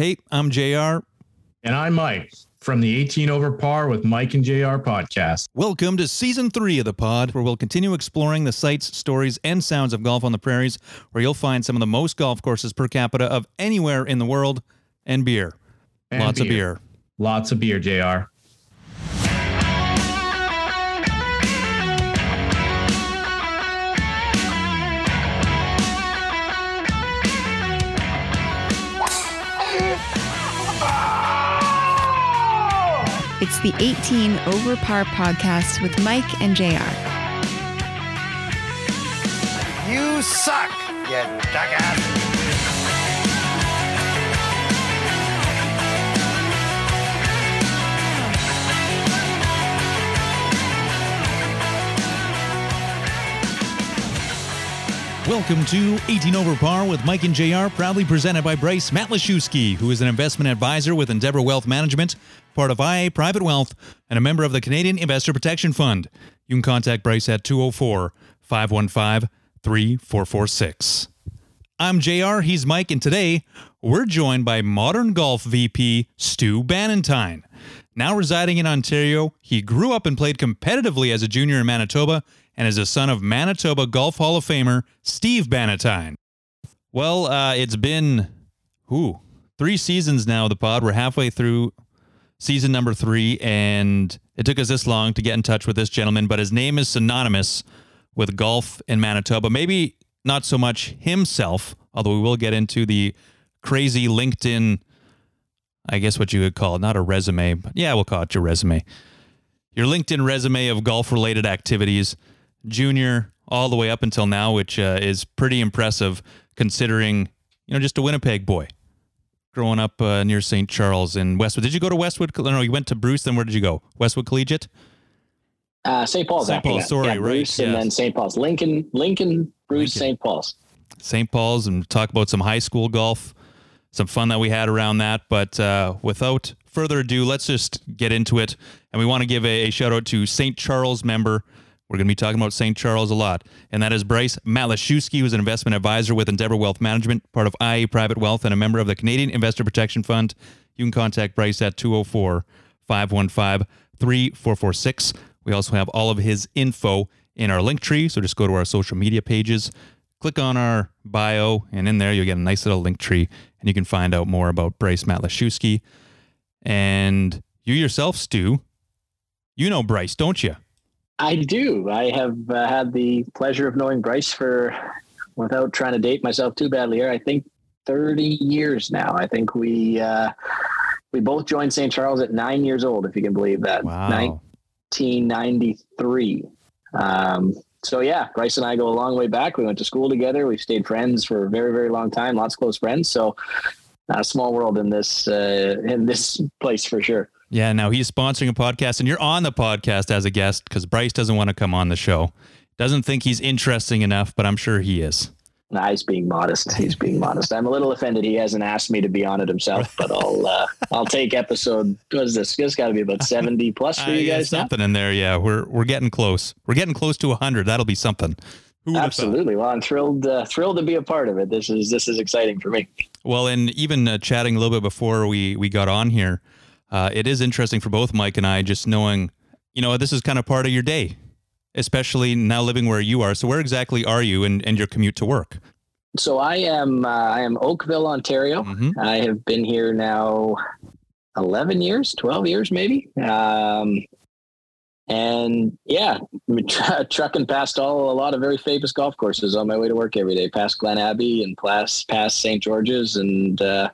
Hey, I'm JR. And I'm Mike from the 18 Over Par with Mike and JR podcast. Welcome to season three of the pod, where we'll continue exploring the sights, stories, and sounds of golf on the prairies, where you'll find some of the most golf courses per capita of anywhere in the world, and beer. And Lots of beer. Lots of beer, JR. It's the 18 Over Par podcast with Mike and JR. You suck, you jackass. Welcome to 18 Over Par with Mike and JR, proudly presented by Bryce Matlashewski, who is an investment advisor with Endeavour Wealth Management, part of IA Private Wealth, and a member of the Canadian Investor Protection Fund. You can contact Bryce at 204 515 3446. I'm JR, he's Mike, and today we're joined by modern golf VP Stu Bannatyne. Now residing in Ontario, he grew up and played competitively as a junior in Manitoba and is a son of Manitoba Golf Hall of Famer Steve Bannatyne. Well, uh, it's been, ooh, three seasons now of the pod. We're halfway through season number three, and it took us this long to get in touch with this gentleman, but his name is synonymous with golf in Manitoba. Maybe not so much himself, although we will get into the crazy LinkedIn, I guess what you would call it, not a resume, but yeah, we'll call it your resume. Your LinkedIn resume of golf related activities, junior all the way up until now, which uh, is pretty impressive considering, you know, just a Winnipeg boy growing up uh, near St. Charles in Westwood. Did you go to Westwood? No, you went to Bruce. Then where did you go? Westwood Collegiate? Uh, St. Paul's. St. Paul's, sorry, yeah, right, Bruce and yes. then St. Paul's. Lincoln, Lincoln, Bruce, St. Paul's. St. Paul's and talk about some high school golf, some fun that we had around that. But uh, without further ado, let's just get into it. And we want to give a, a shout out to St. Charles member. We're going to be talking about St. Charles a lot. And that is Bryce Matlashewski, who's an investment advisor with Endeavour Wealth Management, part of IA Private Wealth, and a member of the Canadian Investor Protection Fund. You can contact Bryce at 204 515 3446. We also have all of his info in our link tree. So just go to our social media pages, click on our bio, and in there you'll get a nice little link tree and you can find out more about Bryce Matlashewski. And you yourself, Stu, you know Bryce, don't you? I do. I have uh, had the pleasure of knowing Bryce for, without trying to date myself too badly here, I think 30 years now. I think we uh, we both joined St. Charles at nine years old, if you can believe that. Wow. 1993. Um, so yeah, Bryce and I go a long way back. We went to school together. We've stayed friends for a very, very long time. Lots of close friends. So, uh, small world in this uh, in this place for sure. Yeah, now he's sponsoring a podcast and you're on the podcast as a guest because Bryce doesn't want to come on the show. Doesn't think he's interesting enough, but I'm sure he is. Nah, he's being modest. He's being modest. I'm a little offended he hasn't asked me to be on it himself, but I'll uh, I'll take episode. What is this? This got to be about 70 plus for Uh, you yeah, guys now. something in there. Yeah, we're we're getting close. We're getting close to 100. That'll be something. Absolutely. Well, I'm thrilled uh, thrilled to be a part of it. This is this is exciting for me. Well, and even uh, chatting a little bit before we we got on here, uh, it is interesting for both Mike and I just knowing, you know, this is kind of part of your day, especially now living where you are. So where exactly are you and, and your commute to work? So I am uh, I am Oakville, Ontario. Mhm. I have been here now 11 years, 12 years maybe. Um, and yeah, I'm tr- trucking past all a lot of very famous golf courses on my way to work every day, past Glen Abbey and past, past St. George's and uh,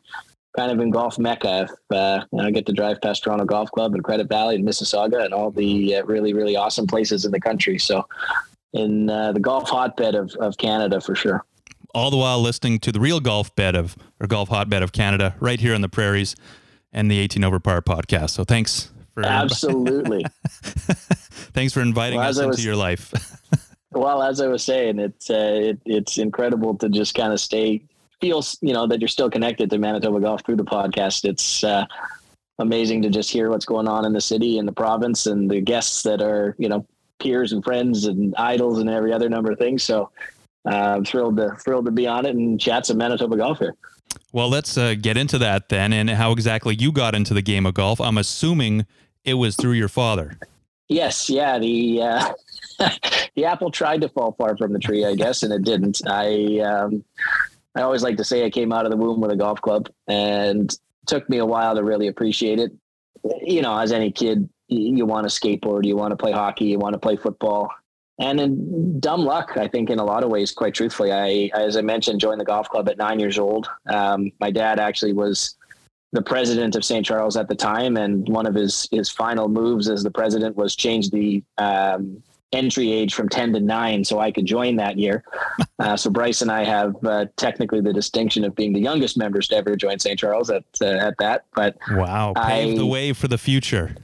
kind of in golf mecca. If, uh, you know, I get to drive past Toronto Golf Club and Credit Valley and Mississauga and all the uh, really, really awesome places in the country. So in uh, the golf hotbed of, of Canada for sure. All the while listening to the real golf bed of or golf hotbed of Canada right here in the prairies and the 18 over par podcast. So thanks for Absolutely. thanks for inviting Well, us into was- your life. well, as I was saying, it's uh, it, it's incredible to just kind of stay feel you know that you're still connected to Manitoba golf through the podcast. It's uh, amazing to just hear what's going on in the city and the province and the guests that are you know peers and friends and idols and every other number of things. So uh, I'm thrilled to thrilled to be on it and chat some Manitoba golf here. Well, let's uh, get into that then and how exactly you got into the game of golf. I'm assuming it was through your father. Yes, yeah. The uh, the apple tried to fall far from the tree, I guess, and it didn't. I um, I always like to say I came out of the womb with a golf club, and took me a while to really appreciate it. You know, as any kid, you want to skateboard, you want to play hockey, you want to play football. And in dumb luck, I think in a lot of ways, quite truthfully, I, as I mentioned, joined the golf club at nine years old. Um, my dad actually was the president of St. Charles at the time, and one of his his final moves as the president was change the um, entry age from 10 to 9 so I could join that year. Uh, so Bryce and I have uh, technically the distinction of being the youngest members to ever join St. Charles at uh, at that. But wow, paved I, the way for the future.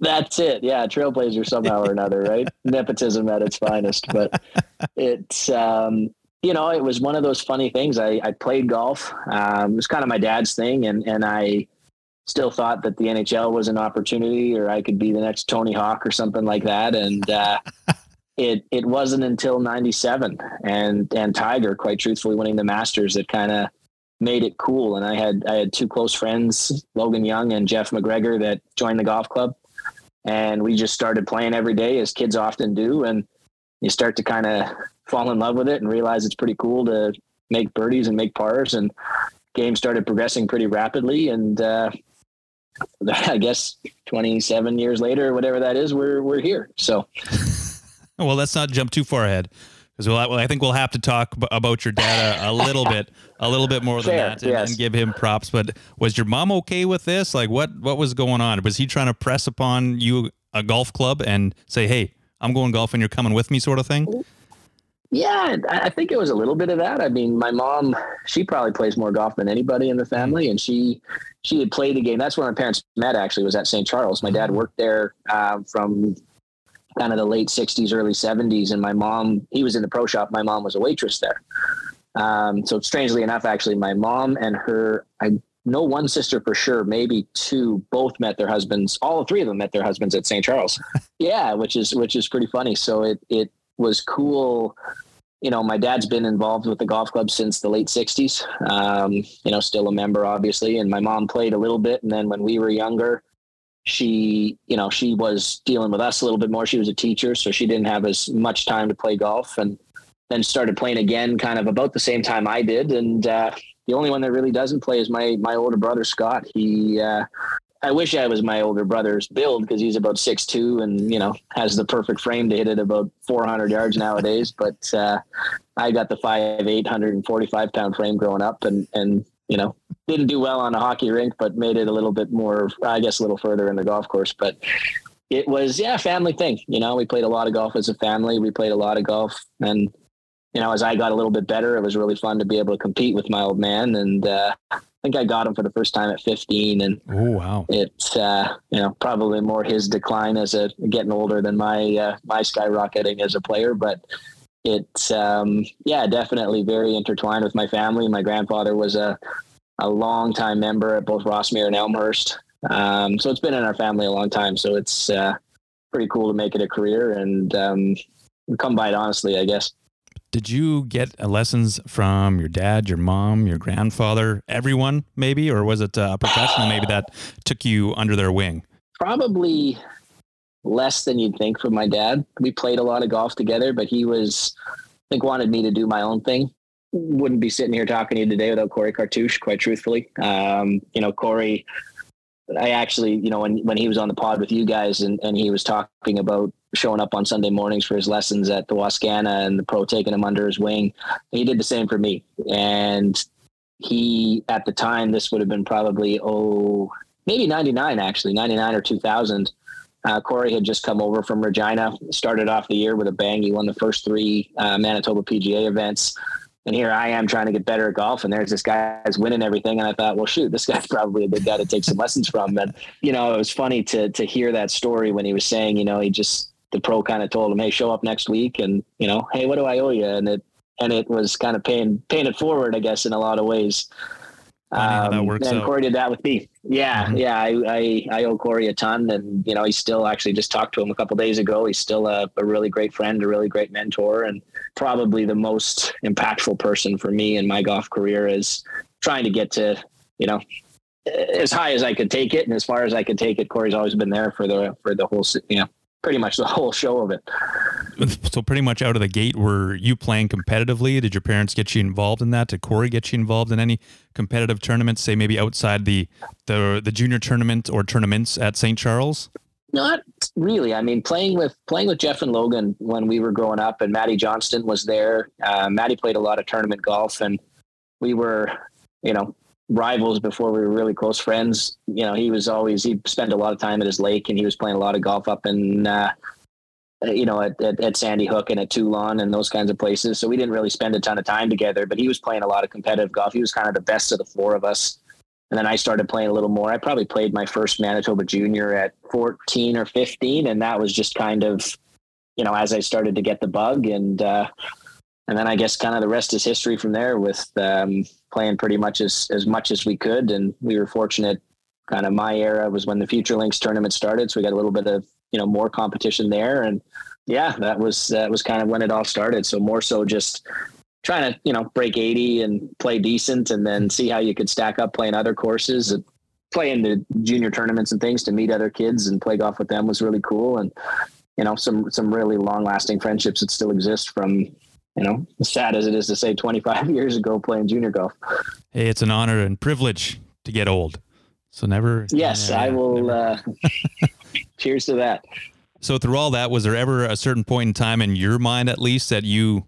That's it. Yeah, trailblazer somehow or another, right? Nepotism at its finest. But it's um, you know, it was one of those funny things. I, I played golf. Um, it was kind of my dad's thing, and and I still thought that the NHL was an opportunity or I could be the next Tony Hawk or something like that. And uh, it it wasn't until '97 and and Tiger, quite truthfully, winning the Masters that kind of made it cool. And I had I had two close friends, Logan Young and Jeff McGregor, that joined the golf club, and we just started playing every day as kids often do. And you start to kind of fall in love with it and realize it's pretty cool to make birdies and make pars and game started progressing pretty rapidly and uh, I guess 27 years later, whatever that is, we're we're here. So, well, let's not jump too far ahead because we'll, I think we'll have to talk about your dad a, little bit, a little bit more than Fair, that, and, yes. and, give him props. But was your mom okay with this? Like, what what was going on? Was he trying to press upon you a golf club and say, "Hey, I'm going golfing, and you're coming with me," sort of thing? Yeah, I think it was a little bit of that. I mean, my mom, she probably plays more golf than anybody in the family, and she she had played the game. That's where my parents met. Actually, was at St. Charles. My dad worked there uh, from kind of the late '60s, early '70s, and my mom, he was in the pro shop. My mom was a waitress there. Um, so strangely enough, actually, my mom and her, I know one sister for sure, maybe two, both met their husbands. All three of them met their husbands at St. Charles. yeah, which is which is pretty funny. So it it was cool. You know, my dad's been involved with the golf club since the late '60s. Um, you know, still a member, obviously, and my mom played a little bit. And then when we were younger, she, you know, she was dealing with us a little bit more. She was a teacher, so she didn't have as much time to play golf, and then started playing again, kind of about the same time I did. And uh, the only one that really doesn't play is my my older brother Scott. He uh, I wish I was my older brother's build because he's about six two and you know has the perfect frame to hit it about 400 yards nowadays. But uh, I got the five eight hundred and forty five pound frame growing up, and and you know didn't do well on a hockey rink, but made it a little bit more, I guess, a little further in the golf course. But it was yeah, family thing. You know, we played a lot of golf as a family. We played a lot of golf, and you know, as I got a little bit better, it was really fun to be able to compete with my old man and. Uh, I think I got him for the first time at 15, and oh wow, it's uh, you know probably more his decline as a getting older than my uh, my skyrocketing as a player, but it's um, yeah definitely very intertwined with my family. My grandfather was a a long time member at both Rossmere and Elmhurst, um, so it's been in our family a long time. So it's uh, pretty cool to make it a career and um, come by it honestly, I guess. Did you get lessons from your dad, your mom, your grandfather, everyone maybe, or was it uh, a professional maybe that took you under their wing? Probably less than you'd think from my dad. We played a lot of golf together, but he was, I think, wanted me to do my own thing. Wouldn't be sitting here talking to you today without Corey Cartouche, quite truthfully. Um, you know, Corey, I actually, you know, when, when he was on the pod with you guys and, and he was talking about showing up on Sunday mornings for his lessons at the Wascana and the pro taking him under his wing. He did the same for me. And he, at the time, this would have been probably, oh, maybe 99 actually, 99 or 2000. Uh, Corey had just come over from Regina, started off the year with a bang. He won the first three uh, Manitoba PGA events. And here I am trying to get better at golf, and there's this guy who's winning everything. And I thought, well, shoot, this guy's probably a good guy to take some lessons from. And you know, it was funny to to hear that story when he was saying, you know, he just the pro kind of told him, "Hey, show up next week," and you know, "Hey, what do I owe you?" And it and it was kind of paying paying it forward, I guess, in a lot of ways. Um, that works and out. Corey did that with me. Yeah, mm-hmm. yeah. I, I, I owe Corey a ton, and you know, he's still actually just talked to him a couple days ago. He's still a, a really great friend, a really great mentor, and probably the most impactful person for me in my golf career. Is trying to get to, you know, as high as I could take it and as far as I could take it. Corey's always been there for the for the whole, you know, pretty much the whole show of it. So pretty much out of the gate, were you playing competitively? Did your parents get you involved in that? Did Corey get you involved in any competitive tournaments? Say maybe outside the the the junior tournament or tournaments at St. Charles. Not really. I mean, playing with playing with Jeff and Logan when we were growing up, and Matty Johnston was there. Uh, Matty played a lot of tournament golf, and we were, you know, rivals before we were really close friends. You know, he was always he spent a lot of time at his lake, and he was playing a lot of golf up in, uh, you know, at, at, at Sandy Hook and at Toulon and those kinds of places. So we didn't really spend a ton of time together. But he was playing a lot of competitive golf. He was kind of the best of the four of us. And then I started playing a little more. I probably played my first Manitoba Junior at 14 or 15, and that was just kind of, you know, as I started to get the bug and. Uh, and then I guess kind of the rest is history from there with um, playing pretty much as, as much as we could. And we were fortunate kind of my era was when the future links tournament started. So we got a little bit of, you know, more competition there. And yeah, that was, that was kind of when it all started. So more so just trying to, you know, break 80 and play decent and then see how you could stack up playing other courses and play in the junior tournaments and things to meet other kids and play golf with them was really cool. And, you know, some, some really long lasting friendships that still exist from, you know, as sad as it is to say 25 years ago playing junior golf. Hey, it's an honor and privilege to get old. So never. Yes, I will. Uh, cheers to that. So through all that, was there ever a certain point in time in your mind, at least, that you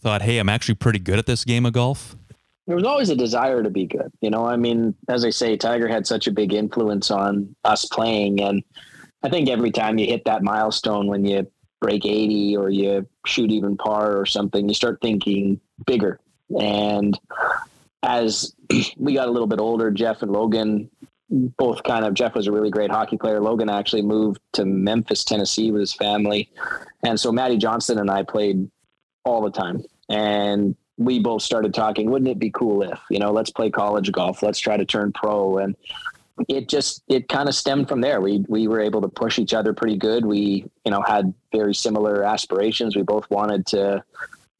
thought, "Hey, I'm actually pretty good at this game of golf"? There was always a desire to be good. You know, I mean, as I say, Tiger had such a big influence on us playing, and I think every time you hit that milestone when you break 80 or you shoot even par or something, you start thinking bigger. And as we got a little bit older, Jeff and Logan both kind of Jeff was a really great hockey player. Logan actually moved to Memphis, Tennessee with his family. And so Matty Johnston and I played all the time. And we both started talking, wouldn't it be cool if, you know, let's play college golf, let's try to turn pro. And it just it kind of stemmed from there. We we were able to push each other pretty good. We, you know, had very similar aspirations. We both wanted to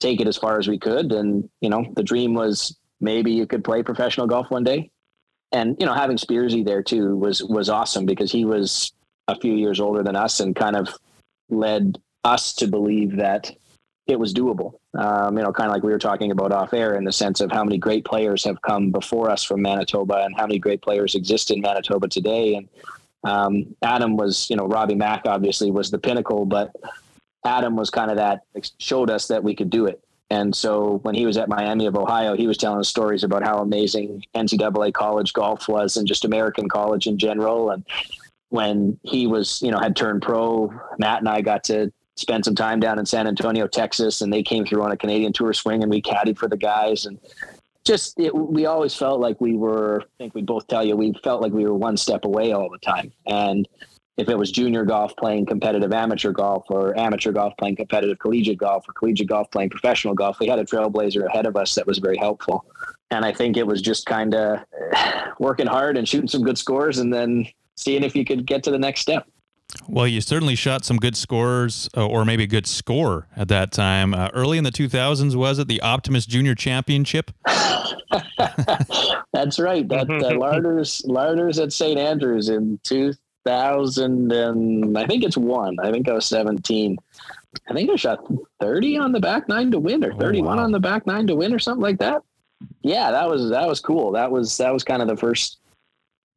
take it as far as we could. And, you know, the dream was maybe you could play professional golf one day and you know having Spearsy there too was was awesome because he was a few years older than us and kind of led us to believe that it was doable. Um, you know, kind of like we were talking about off air in the sense of how many great players have come before us from Manitoba and how many great players exist in Manitoba today. And um, Adam was, you know, Robbie Mack obviously was the pinnacle, but Adam was kind of that showed us that we could do it. And so when he was at Miami of Ohio, he was telling us stories about how amazing NCAA college golf was and just American college in general. And when he was, you know, had turned pro, Matt and I got to spend some time down in San Antonio, Texas, and they came through on a Canadian tour swing and we caddied for the guys. And just, it, we always felt like we were, I think we both tell you, we felt like we were one step away all the time. And if it was junior golf playing competitive amateur golf or amateur golf playing competitive collegiate golf or collegiate golf playing professional golf, we had a trailblazer ahead of us that was very helpful. And I think it was just kind of working hard and shooting some good scores and then seeing if you could get to the next step. Well, you certainly shot some good scores, uh, or maybe a good score at that time. Uh, early in the 2000s, was it the Optimist Junior Championship? That's right. That uh, Larters Larters at St. Andrews in two, thousand and I think it's one. I think I was seventeen. I think I shot thirty on the back nine to win, or oh, thirty-one oh, wow. on the back nine to win, or something like that. Yeah, that was that was cool. That was that was kind of the first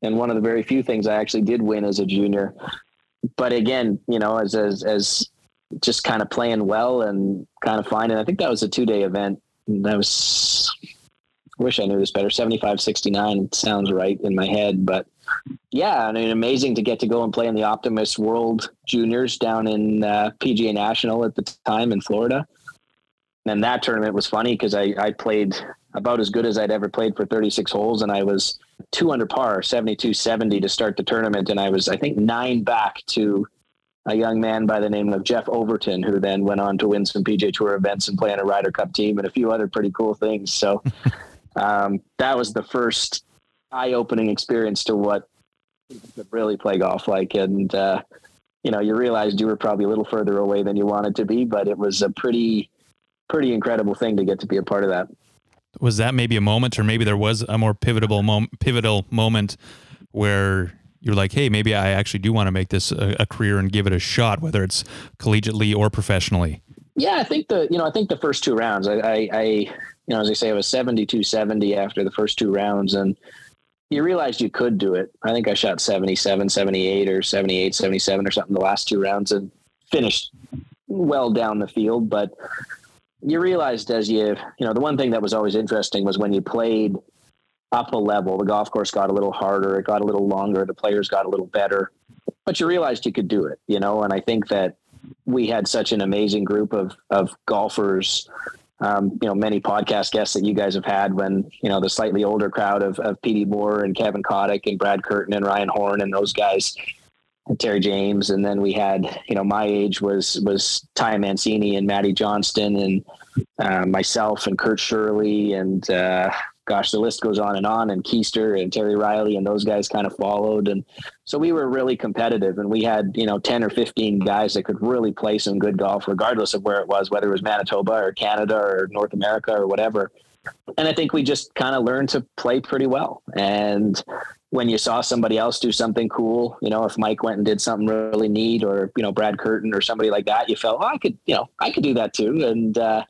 and one of the very few things I actually did win as a junior. But again, you know, as as as just kind of playing well and kind of fine. And I think that was a two day event. That was I wish I knew this better. 75 69 sounds right in my head, but yeah, I mean, amazing to get to go and play in the Optimist World Juniors down in uh, PGA National at the time in Florida. And that tournament was funny because I, I played about as good as I'd ever played for 36 holes, and I was two under par, 72 70 to start the tournament. And I was, I think, nine back to a young man by the name of Jeff Overton, who then went on to win some PGA Tour events and play on a Ryder Cup team and a few other pretty cool things. So um, that was the first eye-opening experience to what could really play golf like. And uh, you know, you realized you were probably a little further away than you wanted to be, but it was a pretty, pretty incredible thing to get to be a part of that. Was that maybe a moment, or maybe there was a more pivotal mom- pivotal moment where you're like, hey, maybe I actually do want to make this a, a career and give it a shot, whether it's collegiately or professionally? Yeah, I think the you know I think the first two rounds, I, I, I you know as I say, I was 72 70 after the first two rounds, and you realized you could do it. I think I shot 77, 78, or 78, 77 or something the last two rounds, and finished well down the field. But you realized as you you know the one thing that was always interesting was when you played up a level, the golf course got a little harder, it got a little longer, the players got a little better, but you realized you could do it, you know. And I think that we had such an amazing group of of golfers. Um, you know, many podcast guests that you guys have had when, you know, the slightly older crowd of, of Petey Moore and Kevin Kotick and Brad Curtin and Ryan Horn and those guys, Terry James. And then we had, you know, my age was, was Ty Mancini and Matty Johnston and uh, myself and Kurt Shirley and, uh, gosh, the list goes on and on. And Keister and Terry Riley and those guys kind of followed. And so we were really competitive and we had, you know, 10 or 15 guys that could really play some good golf, regardless of where it was, whether it was Manitoba or Canada or North America or whatever. And I think we just kind of learned to play pretty well. And when you saw somebody else do something cool, you know, if Mike went and did something really neat or, you know, Brad Curtin or somebody like that, you felt, oh, I could, you know, I could do that too. And uh,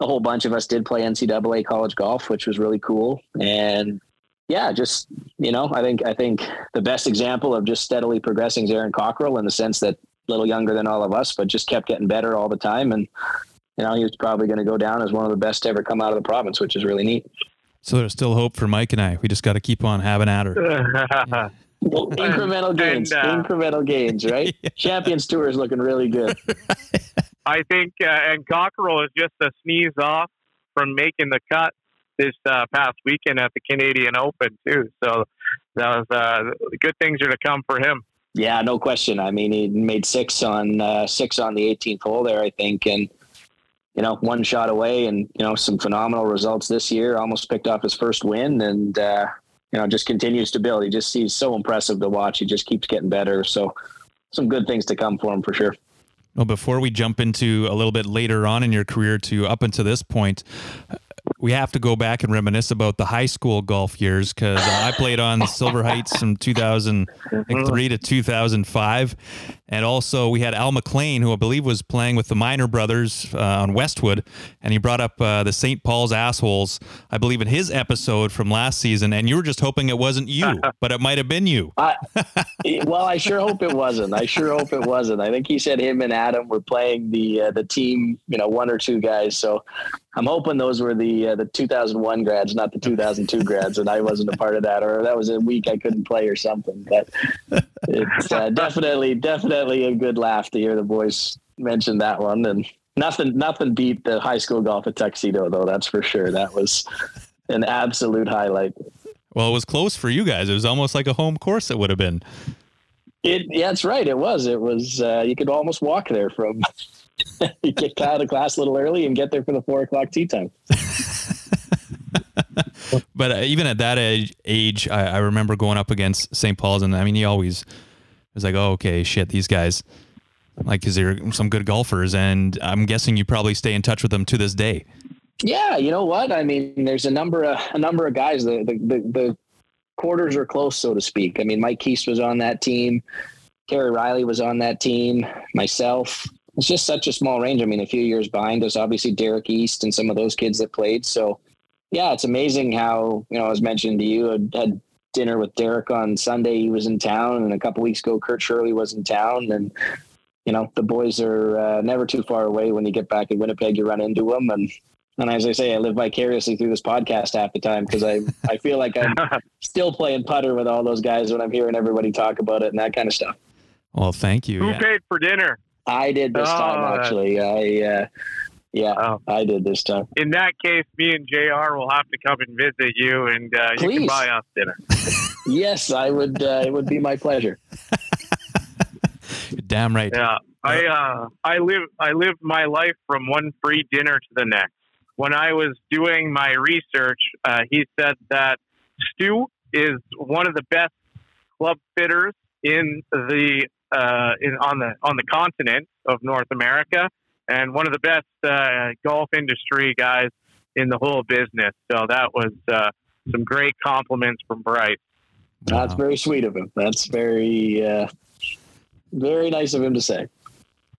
a whole bunch of us did play NCAA college golf, which was really cool. And yeah, just, you know, I think, I think the best example of just steadily progressing is Aaron Cockerill in the sense that a little younger than all of us, but just kept getting better all the time. And, you know, he was probably going to go down as one of the best to ever come out of the province, which is really neat. So there's still hope for Mike and I. We just got to keep on having at her. incremental gains, and, uh, incremental gains, right? yeah. Champions Tour is looking really good. I think, uh, and Cockerill is just a sneeze off from making the cut this uh, past weekend at the Canadian Open too. So that was uh, good things are to come for him. Yeah, no question. I mean, he made six on uh, six on the 18th hole there, I think, and you know, one shot away and, you know, some phenomenal results this year, almost picked off his first win and, uh, you know, just continues to build. He just sees so impressive to watch. He just keeps getting better. So some good things to come for him for sure. Well, before we jump into a little bit later on in your career to up until this point, we have to go back and reminisce about the high school golf years because I played on Silver Heights from 2003 to 2005. And also, we had Al McLean, who I believe was playing with the Minor Brothers uh, on Westwood, and he brought up uh, the St. Paul's Assholes, I believe, in his episode from last season. And you were just hoping it wasn't you, but it might have been you. I, well, I sure hope it wasn't. I sure hope it wasn't. I think he said him and Adam were playing the uh, the team, you know, one or two guys. So I'm hoping those were the uh, the 2001 grads, not the 2002 grads, and I wasn't a part of that, or that was a week I couldn't play or something. But it's uh, definitely definitely a good laugh to hear the boys mention that one, and nothing nothing beat the high school golf at Tuxedo though. That's for sure. That was an absolute highlight. Well, it was close for you guys. It was almost like a home course. It would have been. It yeah, that's right. It was. It was. Uh, you could almost walk there from get out of class a little early and get there for the four o'clock tea time. but uh, even at that age, age I, I, remember going up against St. Paul's, and I mean, he always was like, "Oh, okay, shit, these guys." Like, because they're some good golfers, and I'm guessing you probably stay in touch with them to this day. Yeah, you know what? I mean, there's a number of a number of guys. The the the, the quarters are close, so to speak. I mean, Mike Keast was on that team. Terry Riley was on that team. Myself, it's just such a small range. I mean, a few years behind us, obviously Derek East and some of those kids that played. So, yeah, it's amazing how you know I was mentioned to you. I had dinner with Derek on Sunday. He was in town, and a couple weeks ago, Kurt Shirley was in town, and you know the boys are uh, never too far away. When you get back in Winnipeg, you run into them, and and as I say, I live vicariously through this podcast half the time because I I feel like I'm still playing putter with all those guys when I'm hearing everybody talk about it and that kind of stuff. Well, thank you. Who yeah. paid for dinner? I did this oh, time actually. I uh, yeah, oh. I did this time. In that case, me and Jr. will have to come and visit you, and uh, you can buy us dinner. yes, I would. Uh, it would be my pleasure. Damn right. Yeah, I uh, I live I lived my life from one free dinner to the next. When I was doing my research, uh, he said that Stu is one of the best club fitters in the uh, in, on the on the continent of North America, and one of the best uh, golf industry guys in the whole business. So that was uh, some great compliments from Bryce. That's very sweet of him. That's very, uh, very nice of him to say.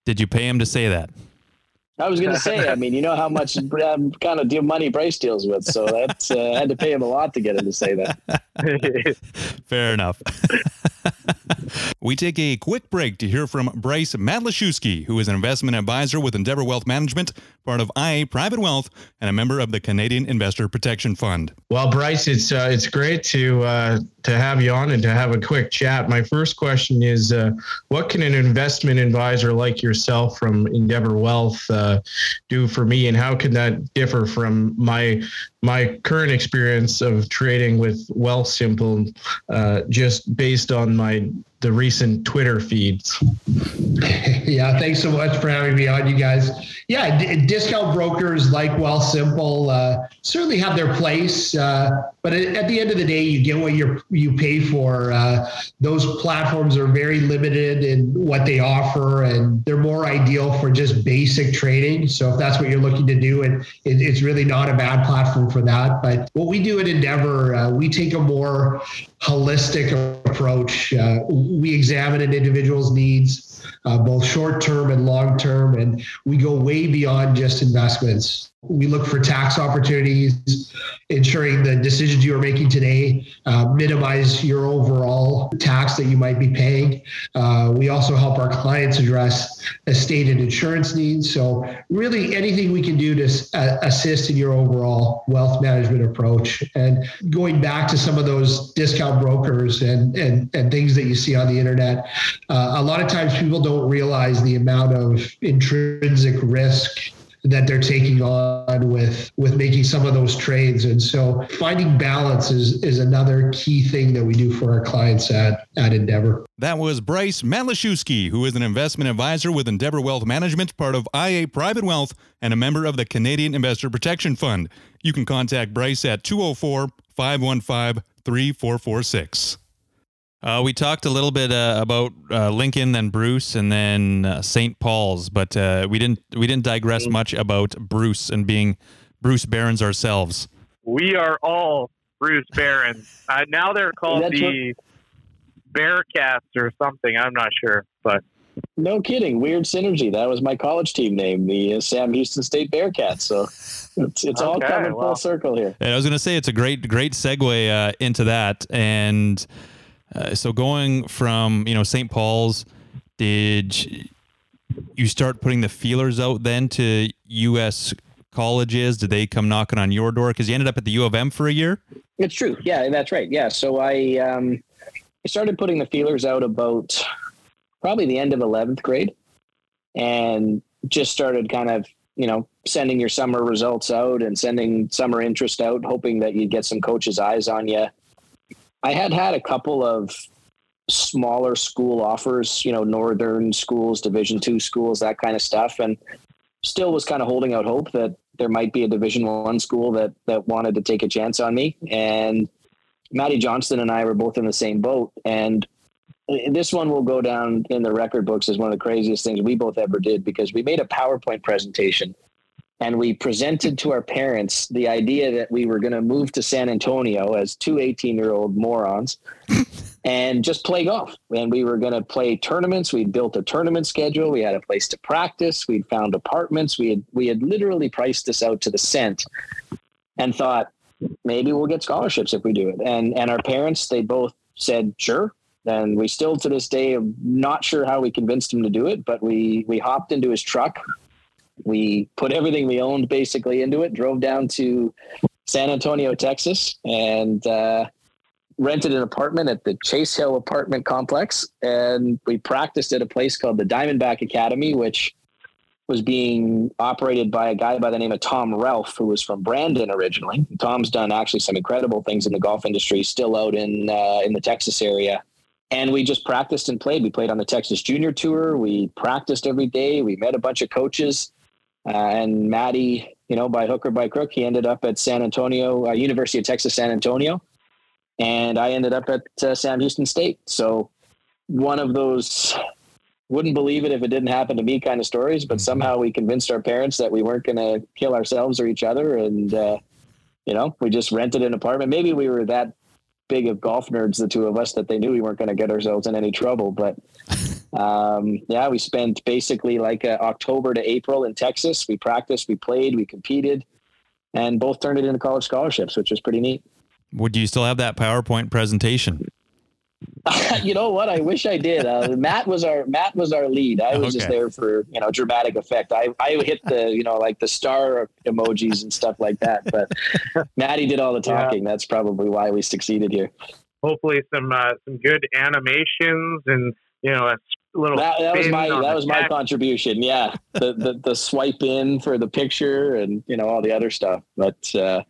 Did you pay him to say that? I was going to say, I mean, you know how much um, kind of deal money Bryce deals with, so that's uh, I had to pay him a lot to get him to say that. Fair enough. we take a quick break to hear from Bryce Matlashewski, who is an investment advisor with Endeavour Wealth Management, part of IA Private Wealth, and a member of the Canadian Investor Protection Fund. Well, Bryce, it's uh, it's great to uh, to have you on and to have a quick chat. My first question is, uh, what can an investment advisor like yourself from Endeavour Wealth uh, do for me, and how can that differ from my my current experience of trading with Wealthsimple, uh, just based on my the recent Twitter feeds? yeah, thanks so much for having me on, you guys. Yeah, d- discount brokers like Wealthsimple uh, certainly have their place, uh, but at, at the end of the day, you get what you you pay for. Uh, those platforms are very limited in what they offer, and they're more ideal for just basic trading. So if that's what you're looking to do, it, it it's really not a bad platform for that. But what we do at Endeavour, uh, we take a more holistic approach. We examine an individual's needs uh, both short term and long term. And we go way beyond just investments. We look for tax opportunities, ensuring the decisions you are making today uh, minimize your overall tax that you might be paying. Uh, we also help our clients address estate and insurance needs. So, really, anything we can do to uh, assist in your overall wealth management approach. And going back to some of those discount brokers and, and, and things that you see on the internet, uh, a lot of times people don't realize the amount of intrinsic risk that they're taking on with with making some of those trades and so finding balance is is another key thing that we do for our clients at at endeavour That was Bryce Matlashewski, who is an investment advisor with Endeavour Wealth Management, part of IA Private Wealth, and a member of the Canadian Investor Protection Fund. You can contact Bryce at 204 515 3446. Uh, we talked a little bit uh, about uh, Lincoln, then Bruce, and then uh, St. Paul's, but uh, we didn't we didn't digress much about Bruce and being Bruce Barons ourselves. we are all Bruce Barons. Uh, now they're called That's the Bearcats or something. I'm not sure, but No kidding. Weird synergy. That was my college team name, the uh, Sam Houston State Bearcats. So it's, it's all coming well. full circle here. And I was going to say it's a great, great segue uh, into that. And uh, so going from you know St. Paul's, did you start putting the feelers out then to U.S. colleges? Did they come knocking on your door? Because you ended up at the U of M for a year. It's true. Yeah, that's right. Yeah. So I um, I started putting the feelers out about probably the end of 11th grade and just started kind of, you know, sending your summer results out and sending summer interest out, hoping that you'd get some coaches' eyes on you. I had had a couple of smaller school offers, you know, northern schools, division two schools, that kind of stuff. And still was kind of holding out hope that there might be a division one school that that wanted to take a chance on me and matty johnston and i were both in the same boat and this one will go down in the record books as one of the craziest things we both ever did because we made a powerpoint presentation and we presented to our parents the idea that we were going to move to san antonio as two 18 year old morons and just play golf. And we were going to play tournaments. We'd built a tournament schedule. We had a place to practice. We'd found apartments. We had we had literally priced this out to the cent, and thought maybe we'll get scholarships if we do it. And and our parents they both said sure. And we still to this day are not sure how we convinced him to do it, but we we hopped into his truck. We put everything we owned basically into it. Drove down to San Antonio, Texas, and. Uh, rented an apartment at the Chase Hill apartment complex and we practiced at a place called the Diamondback Academy, which was being operated by a guy by the name of Tom Ralph, who was from Brandon originally. Tom's done actually some incredible things in the golf industry, still out in uh, in the Texas area. And we just practiced and played. We played on the Texas Junior Tour. We practiced every day. We met a bunch of coaches. Uh, and Matty, you know, by hook or by crook, he ended up at San Antonio, uh, University of Texas, San Antonio and I ended up at uh, Sam Houston State. So one of those wouldn't believe it if it didn't happen to me kind of stories. But somehow we convinced our parents that we weren't going to kill ourselves or each other, and uh, you know, we just rented an apartment. Maybe we were that big of golf nerds, the two of us, that they knew we weren't going to get ourselves in any trouble. But um, yeah, we spent basically like uh, October to April in Texas. We practiced, we played, we competed, and both turned it into college scholarships, which was pretty neat. Would you still have that PowerPoint presentation? you know what? I wish I did. Uh, Matt was our Matt was our lead. I was Okay. just there for you know dramatic effect. I I hit the you know like the star emojis and stuff like that. But Matty did all the Yeah. talking. That's probably why we succeeded here. Hopefully, some uh, some good animations and you know a s- little. That, that was my that the was my text. contribution. Yeah, the, the the swipe in for the picture and you know all the other stuff. But uh,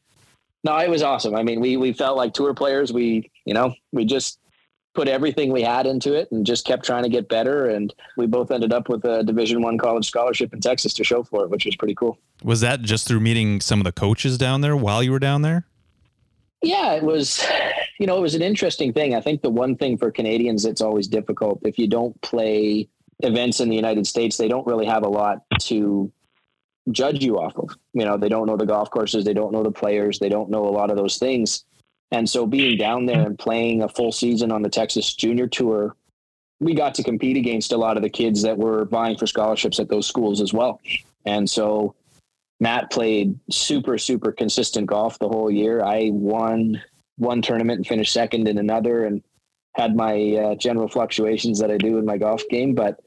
no, it was awesome. I mean, we we felt like tour players. We you know we just put everything we had into it and just kept trying to get better. And we both ended up with a Division One college scholarship in Texas to show for it, which was pretty cool. Was that just through meeting some of the coaches down there while you were down there? Yeah, it was, you know, it was an interesting thing. I think the one thing for Canadians that's always difficult if you don't play events in the United States, they don't really have a lot to judge you off of. You know, they don't know the golf courses, they don't know the players, they don't know a lot of those things. And so being down there and playing a full season on the Texas Junior Tour, we got to compete against a lot of the kids that were vying for scholarships at those schools as well. And so Matt played super, super consistent golf the whole year. I won one tournament and finished second in another and had my uh, general fluctuations that I do in my golf game. But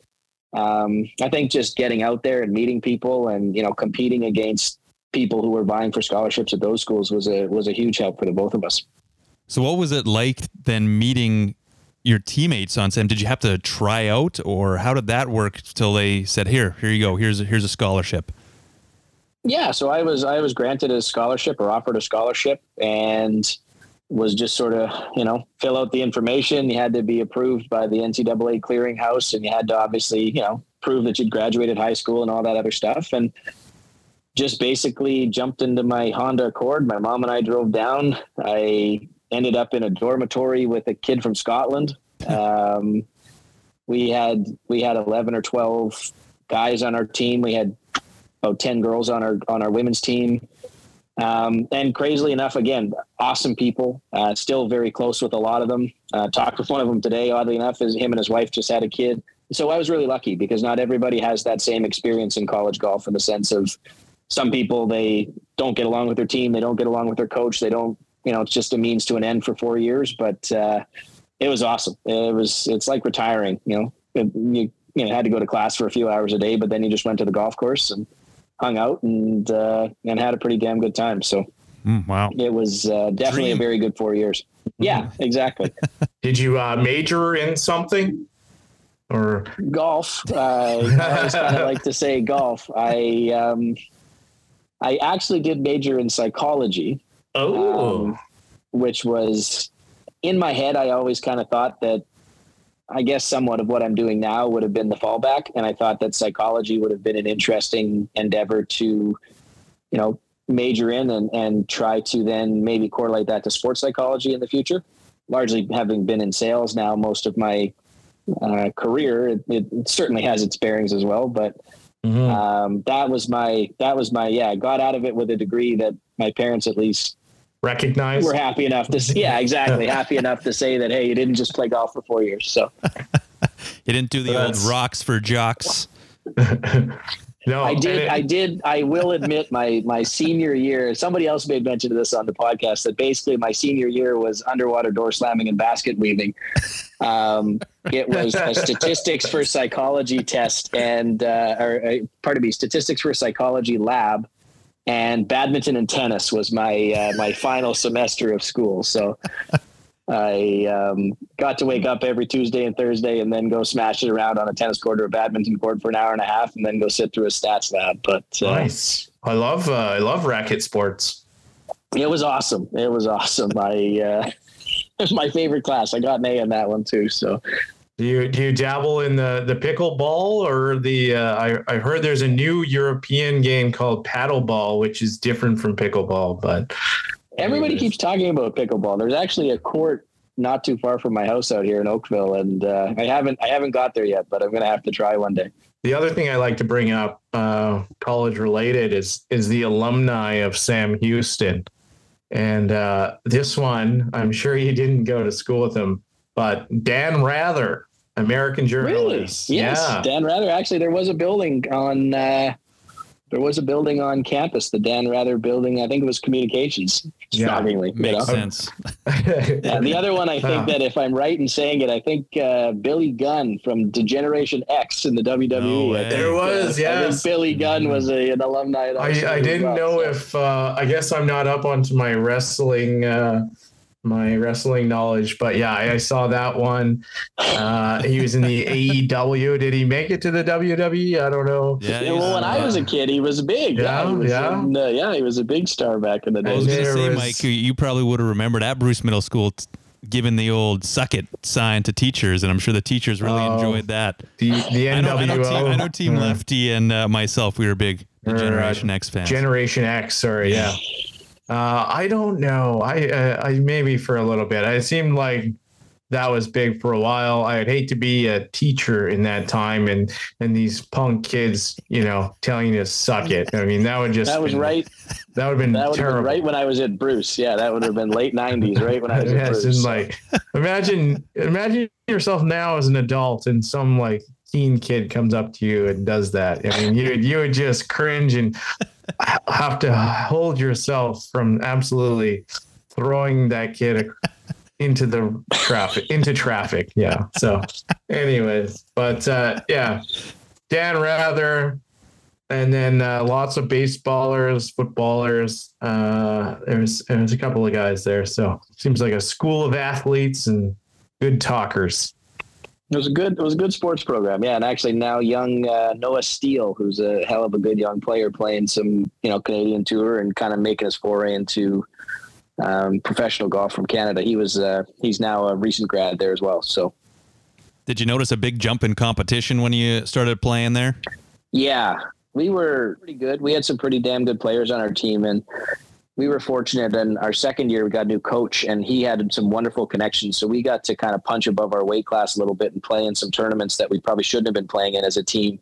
um, I think just getting out there and meeting people and, you know, competing against people who were vying for scholarships at those schools was a, was a huge help for the both of us. So what was it like then meeting your teammates on Sam? Did you have to try out or how did that work till they said, here, here you go. Here's a, here's a scholarship. Yeah, so I was I was granted a scholarship or offered a scholarship and was just sort of you know fill out the information. You had to be approved by the NCAA clearinghouse, and you had to obviously you know prove that you'd graduated high school and all that other stuff. And just basically jumped into my Honda Accord. My mom and I drove down. I ended up in a dormitory with a kid from Scotland. Um, we had we had eleven or twelve guys on our team. We had about 10 girls on our on our women's team um, and crazily enough again awesome people uh, still very close with a lot of them uh, talked with one of them today oddly enough is him and his wife just had a kid so i was really lucky because not everybody has that same experience in college golf in the sense of some people they don't get along with their team they don't get along with their coach they don't you know it's just a means to an end for four years but uh, it was awesome it was it's like retiring you know It- you you know had to go to class for a few hours a day but then you just went to the golf course and hung out and uh, and had a pretty damn good time. So Mm, wow. it was uh, definitely Dream. a very good four years. Yeah, exactly. Did you uh, major in something? Or golf. Uh, I always kind of like to say golf. I um, I actually did major in psychology, oh, um, which was in my head. I always kind of thought that. I guess somewhat of what I'm doing now would have been the fallback, and I thought that psychology would have been an interesting endeavor to, you know, major in and and try to then maybe correlate that to sports psychology in the future. Largely having been in sales now most of my uh, career, it, it certainly has its bearings as well. But Mhm. um, that was my that was my yeah. I got out of it with a degree that my parents at least recognized. were happy enough to s- yeah exactly happy enough to say that hey you didn't just play golf for four years so You didn't do the old rocks for jocks. no, I did it- I did I will admit my my senior year somebody else made mention of this on the podcast that basically my senior year was underwater door slamming and basket weaving. Um, it was a statistics for psychology test and uh, or uh, pardon me statistics for psychology lab and badminton and tennis was my uh, my final semester of school. So I um, got to wake up every Tuesday and Thursday and then go smash it around on a tennis court or a badminton court for an hour and a half and then go sit through a stats lab. But uh, nice. I love uh, I love racket sports. it was awesome. It was awesome. I uh, it was my favorite class. I got an A in that one too. So Do you do you dabble in the the pickleball or the? Uh, I I heard there's a new European game called paddleball, which is different from pickleball, but everybody keeps talking about pickleball. There's actually a court not too far from my house out here in Oakville, and uh, I haven't I haven't got there yet, but I'm gonna have to try one day. The other thing I like to bring up, uh, college related, is is the alumni of Sam Houston, and uh, this one I'm sure you didn't go to school with him, but Dan Rather, American journalist. Really? Yes, Yeah. Dan Rather. Actually, there was a building on uh, there was a building on campus, the Dan Rather building. I think it was communications. Yeah, Shockingly, you know? Makes sense. Yeah, the other one, I think Uh. that if I'm right in saying it, I think uh, Billy Gunn from Degeneration X in the WWE. No think, There was, uh, yes. Billy Gunn was a, an alumni. at our I, I didn't well, know so. if uh, I guess I'm not up onto my wrestling uh, my wrestling knowledge, but yeah, I, I saw that one. Uh, he was in the AEW. Did he make it to the WWE? I don't know. Yeah. Yeah, well, when I was a kid, he was big. Yeah, he was yeah. in, uh, yeah, he was a big star back in the day. I was going to say, was- Mike, you- you probably would have remembered at Bruce Middle School t- giving the old "suck it" sign to teachers, and I'm sure the teachers really Oh. enjoyed that. The the I know, I know, team, I know Team uh, Lefty and uh, myself, we were big Or, uh, Generation X fans. Generation X. Sorry, yeah. Uh, I don't know. I, uh, I maybe for a little bit. It seemed like that was big for a while. I'd hate to be a teacher in that time, and and these punk kids, you know, telling you to suck it. I mean, that would just That was been- right. That would have been That would terrible. been right when I was at Bruce. Yeah, that would have been late '90s, right when I was at Yes, Bruce. and like imagine imagine yourself now as an adult in some like teen kid comes up to you and does that. I mean, you you would just cringe and have to hold yourself from absolutely throwing that kid into the traffic into traffic. Yeah. So, anyways, but uh, yeah, Dan Rather. And then uh, lots of baseballers, footballers. Uh, there's there's a couple of guys there, so seems like a school of athletes and good talkers. It was a good. It was a good sports program. Yeah, and actually now young uh, Noah Steele, who's a hell of a good young player, playing some you know Canadian tour and kind of making his foray into um, professional golf from Canada. He was. Uh, he's now a recent grad there as well. So Did you notice a big jump in competition when you started playing there? yeah, we were pretty good. We had some pretty damn good players on our team, and we were fortunate. In our second year, we got a new coach, and he had some wonderful connections. So we got to kind of punch above our weight class a little bit and play in some tournaments that we probably shouldn't have been playing in as a team.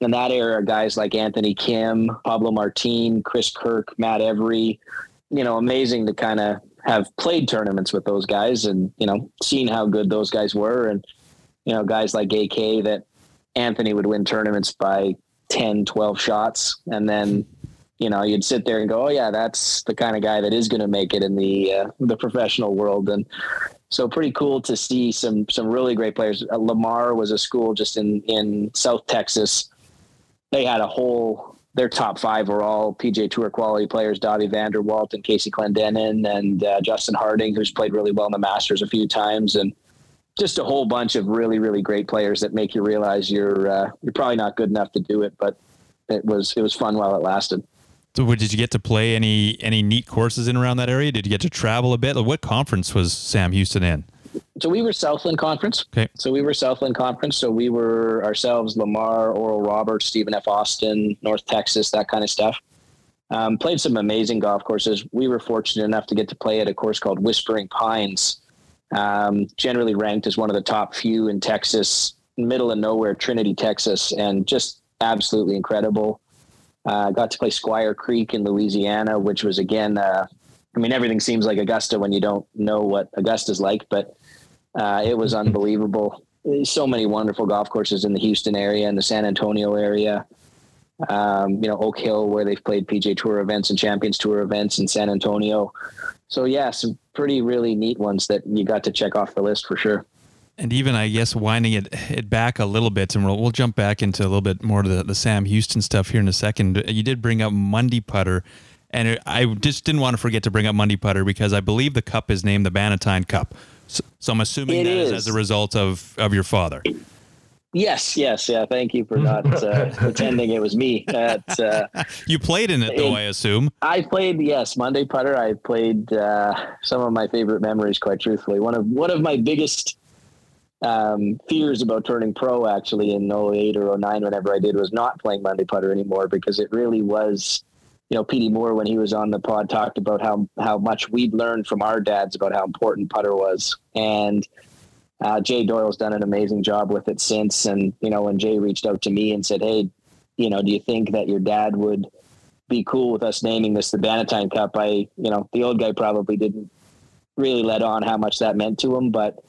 In that era, guys like Anthony Kim, Pablo Martin, Chris Kirk, Matt Every, you know, amazing to kind of have played tournaments with those guys and, you know, seen how good those guys were. And, you know, guys like AK that Anthony would win tournaments by 10, 12 shots. And then, you know, you'd sit there and go, oh, yeah, that's the kind of guy that is going to make it in the, uh, the professional world. And so pretty cool to see some, some really great players. Uh, Lamar was a school just in, in South Texas. They had a whole, their top five were all PGA Tour quality players, Dawie Vanderwalt and Casey Clendenon and uh, Justin Harding, who's played really well in the Masters a few times. And, just a whole bunch of really, really great players that make you realize you're uh, you're probably not good enough to do it, but it was it was fun while it lasted. So, did you get to play any any neat courses in around that area? Did you get to travel a bit? Like, what conference was Sam Houston in? So we were Southland Conference. Okay. So we were Southland Conference. So we were ourselves, Lamar, Oral Roberts, Stephen F. Austin, North Texas, that kind of stuff. Um, played some amazing golf courses. We were fortunate enough to get to play at a course called Whispering Pines, um, generally ranked as one of the top few in Texas, middle of nowhere, Trinity, Texas, and just absolutely incredible. Uh, got to play Squire Creek in Louisiana, which was again, uh, I mean, everything seems like Augusta when you don't know what Augusta's like, but uh, it was unbelievable. So many wonderful golf courses in the Houston area and the San Antonio area. Um, you know, Oak Hill, where they've played PGA Tour events and Champions Tour events in San Antonio. So, yeah, some pretty, really neat ones that you got to check off the list for sure. And even, I guess, winding it, it back a little bit, and we'll, we'll jump back into a little bit more of the, the Sam Houston stuff here in a second. You did bring up Monday Putter, and it, I just didn't want to forget to bring up Monday Putter because I believe the cup is named the Bannatyne Cup. So, so I'm assuming It that is is. as a result of, of your father. Yes, yes, yeah. Thank you for not uh, pretending it was me. At, uh, You played in it, though, I assume. I played yes Monday putter. I played uh, some of my favorite memories. Quite truthfully, one of one of my biggest um, fears about turning pro actually in 08 or 09 whenever I did was not playing Monday putter anymore because it really was you know, Petey Moore when he was on the pod talked about how how much we'd learned from our dads about how important putter was, and uh, Jay Doyle's done an amazing job with it since. And you know, when Jay reached out to me and said, "Hey, you know, do you think that your dad would be cool with us naming this the Bannatyne Cup?" I, you know, the old guy probably didn't really let on how much that meant to him, but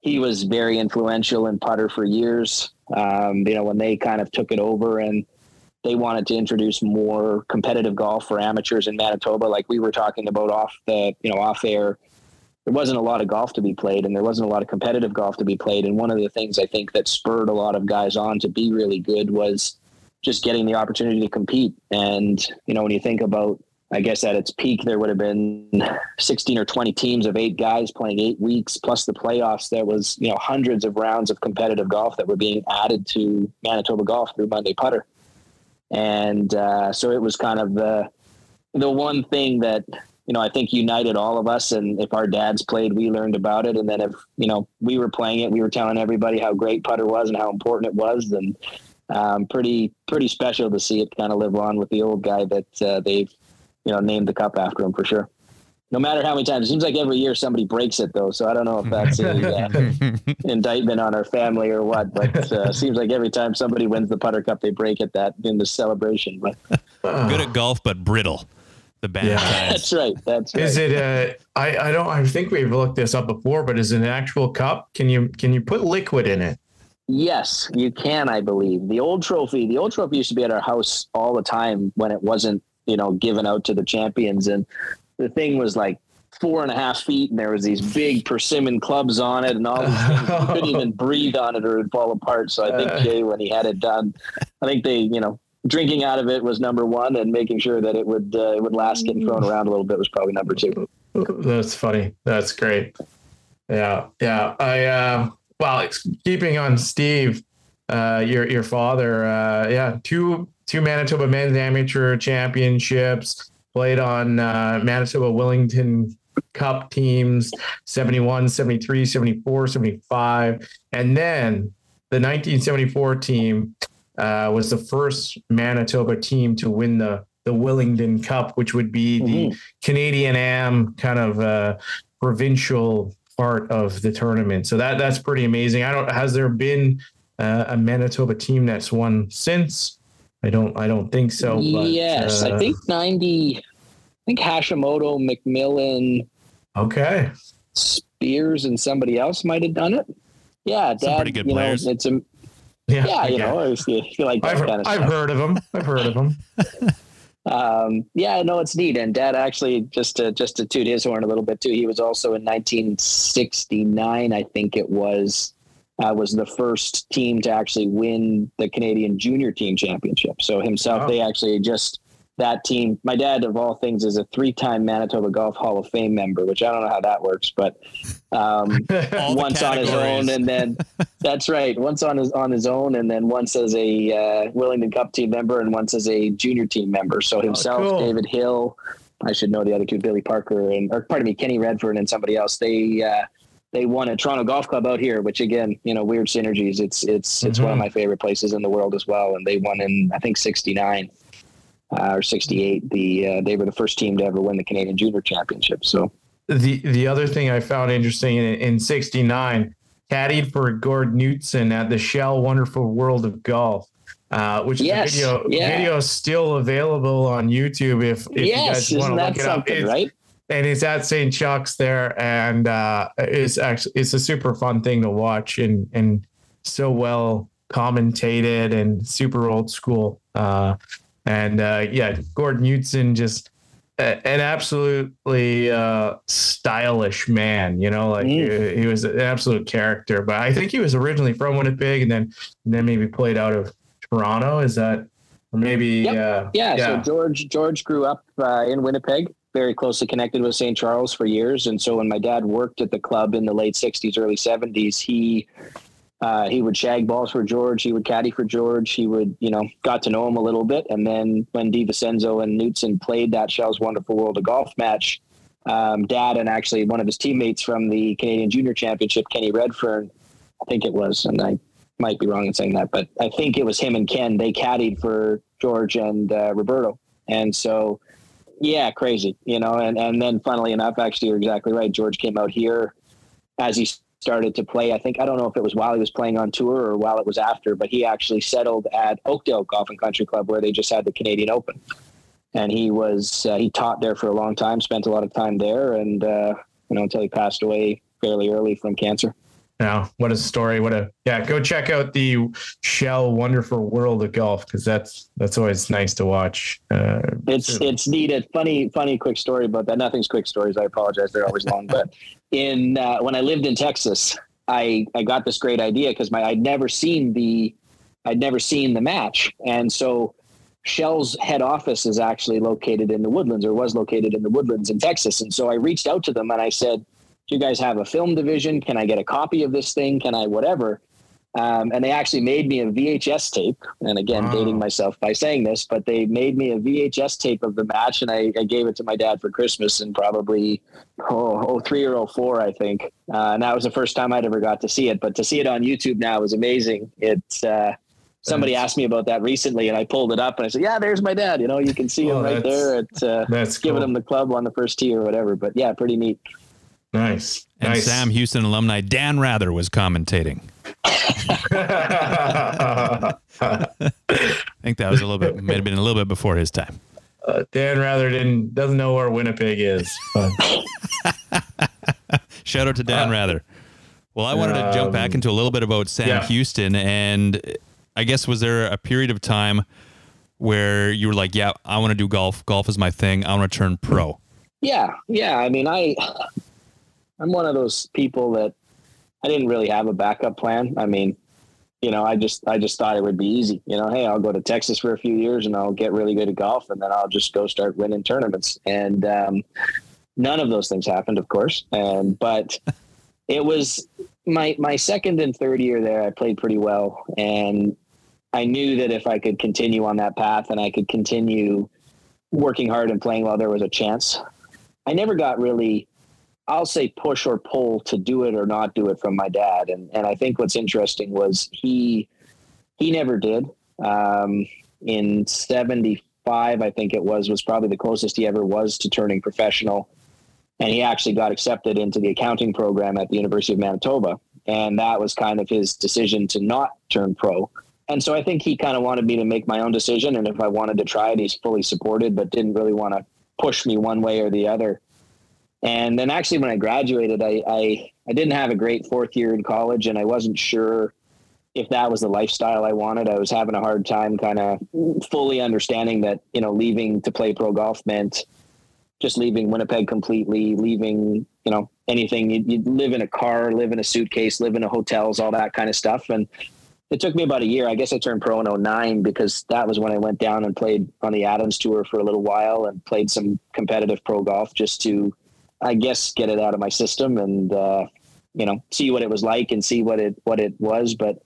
he was very influential in putter for years. Um, you know, when they kind of took it over and they wanted to introduce more competitive golf for amateurs in Manitoba, like we were talking about off the, you know, off air. There wasn't a lot of golf to be played, and there wasn't a lot of competitive golf to be played. And one of the things I think that spurred a lot of guys on to be really good was just getting the opportunity to compete. And you know, when you think about I guess at its peak, there would have been 16 or 20 teams of eight guys playing eight weeks plus the playoffs. There was, you know, hundreds of rounds of competitive golf that were being added to Manitoba golf through Monday Putter. And uh, so it was kind of the, the one thing that, you know, I think united all of us. And if our dads played, we learned about it. And then if, you know, we were playing it, we were telling everybody how great putter was and how important it was. And um, pretty, pretty special to see it kind of live on with the old guy that uh, they've, you know, named the cup after him for sure. No matter how many times, it seems like every year somebody breaks it though. So I don't know if that's an uh, indictment on our family or what, but uh, seems like every time somebody wins the putter cup, they break it that in the celebration. But good at golf, but brittle. The bad. Yeah. that's right. That's right. Is it? Uh, I I don't. I think we've looked this up before, but is it an actual cup? Can you can you put liquid in it? Yes, you can. I believe the old trophy. The old trophy used to be at our house all the time when it wasn't you know, given out to the champions. And the thing was like four and a half feet, and there was these big persimmon clubs on it, and all these things. You couldn't even breathe on it, or it'd fall apart. So I think uh. Jay, when he had it done, I think they, you know, drinking out of it was number one, and making sure that it would uh, it would last getting thrown around a little bit was probably number two. That's funny. That's great. Yeah, yeah. I uh, well, keeping on Steve, uh, your your father. Uh, yeah, two two Manitoba men's amateur championships, played on uh, Manitoba Wellington Cup teams 71, 73, 74, 75. And then the 1974 team uh, was the first Manitoba team to win the, the Wellington Cup, which would be mm-hmm. the Canadian Am kind of uh, provincial part of the tournament. So that that's pretty amazing. I don't has there been uh, a Manitoba team that's won since? I don't. I don't think so. But, yes, uh, I think ninety. I think Hashimoto, McMillan. Okay. Spears and somebody else might have done it. Yeah, Dad. Some pretty good players. Know, it's a. Yeah, yeah you know, I feel like I've, kind of I've heard of them. I've heard of them. um, yeah, no, it's neat. And Dad actually just to just to toot his horn a little bit too. He was also in 1969, I think it was uh, was the first team to actually win the Canadian Junior Team Championship. So himself, wow. they actually just that team. My dad, of all things, is a three-time Manitoba Golf Hall of Fame member, which I don't know how that works, but um, once on his own, and then that's right, once on his on his own, and then once as a uh, Wellington Cup team member, and once as a junior team member. So oh, himself, oh, cool. David Hill. I should know the other two, Billy Parker and, or pardon me, Kenny Redfern and somebody else. They uh, they won at Toronto Golf Club out here, which again, you know, weird synergies. It's it's it's mm-hmm. one of mm-hmm. my favorite places in the world as well. And they won in I think '69 uh, or '68. The uh, they were the first team to ever win the Canadian Junior Championship. So the the other thing I found interesting in '69, caddied for Gord Knudson at the Shell Wonderful World of Golf. Uh, which yes, video yeah. video still available on YouTube if, if yes, you guys want to look it up. It's, right? And he's at St. Chuck's there, and uh, it's actually it's a super fun thing to watch, and and so well commentated and super old school. Uh, and uh, yeah, Gordon Knudson just a, an absolutely uh, stylish man. You know, like mm. he, he, was an absolute character. But I think he was originally from Winnipeg, and then and then maybe played out of Toronto. Is that? Or maybe yep. Uh, yeah, yeah, So George George grew up uh, in Winnipeg, very closely connected with St. Charles for years. And so when my dad worked at the club in the late 60s, early 70s, he uh, he would shag balls for George. He would caddy for George. He would, you know, got to know him a little bit. And then when De Vicenzo and Knudson played that Shell's Wonderful World of Golf match, um, Dad and actually one of his teammates from the Canadian Junior Championship, Kenny Redfern, I think it was, and I might be wrong in saying that, but I think it was him and Ken. They caddied for George and uh, Roberto And so, yeah, crazy, you know. And and then, funnily enough, actually, you're exactly right. George came out here as he started to play. I think I don't know if it was while he was playing on tour or while it was after, but he actually settled at Oakdale Golf and Country Club where they just had the Canadian Open, and he was uh, he taught there for a long time, spent a lot of time there, and uh, you know until he passed away fairly early from cancer. Now, what a story! What a yeah. Go check out the Shell Wonderful World of Golf because that's that's always nice to watch. Uh, it's it's needed. Funny funny quick story about that. Nothing's quick stories. I apologize. They're always long. But in uh, when I lived in Texas, I I got this great idea because my I'd never seen the I'd never seen the match, and so Shell's head office is actually located in the Woodlands or was located in the Woodlands in Texas, and so I reached out to them and I said do you guys have a film division? Can I get a copy of this thing? Can I whatever? Um, and they actually made me a VHS tape. And again, wow. dating myself by saying this, but they made me a VHS tape of the match, and I, I gave it to my dad for Christmas in probably oh, oh three or oh four, I think. Uh, and that was the first time I'd ever got to see it. But to see it on YouTube now is amazing. It's uh, somebody asked me about that recently, and I pulled it up and I said, "Yeah, there's my dad. You know, you can see him right there at uh, that's giving cool. him the club on the first tee or whatever." But yeah, pretty neat. Nice. And nice. Sam Houston alumni Dan Rather was commentating. I think that was a little bit, may have been a little bit before his time. Uh, Dan Rather didn't doesn't know where Winnipeg is. Shout out to Dan uh, Rather. Well, I wanted to jump back um, into a little bit about Sam yeah. Houston, and I guess was there a period of time where you were like, "Yeah, I want to do golf. Golf is my thing. I want to turn pro." Yeah, yeah. I mean, I I'm one of those people that I didn't really have a backup plan. I mean, you know, I just I just thought it would be easy. You know, hey, I'll go to Texas for a few years and I'll get really good at golf, and then I'll just go start winning tournaments. And um, none of those things happened, of course. And but it was my my second and third year there. I played pretty well, and I knew that if I could continue on that path and I could continue working hard and playing well, there was a chance. I never got really I'll say push or pull to do it or not do it from my dad. And and I think what's interesting was he he never did. Um, in '75, I think it was was probably the closest he ever was to turning professional. And he actually got accepted into the accounting program at the University of Manitoba. And that was kind of his decision to not turn pro. And so I think he kind of wanted me to make my own decision. And if I wanted to try it, he's fully supported, but didn't really want to push me one way or the other. And then actually, when I graduated, I, I, I didn't have a great fourth year in college, and I wasn't sure if that was the lifestyle I wanted. I was having a hard time kind of fully understanding that you know leaving to play pro golf meant just leaving Winnipeg completely, leaving you know anything. You, you live in a car, live in a suitcase, live in a hotels, all that kind of stuff, and it took me about a year. I guess I turned pro in 09 because that was when I went down and played on the Adams Tour for a little while and played some competitive pro golf just to I guess get it out of my system and uh, you know see what it was like and see what it what it was. But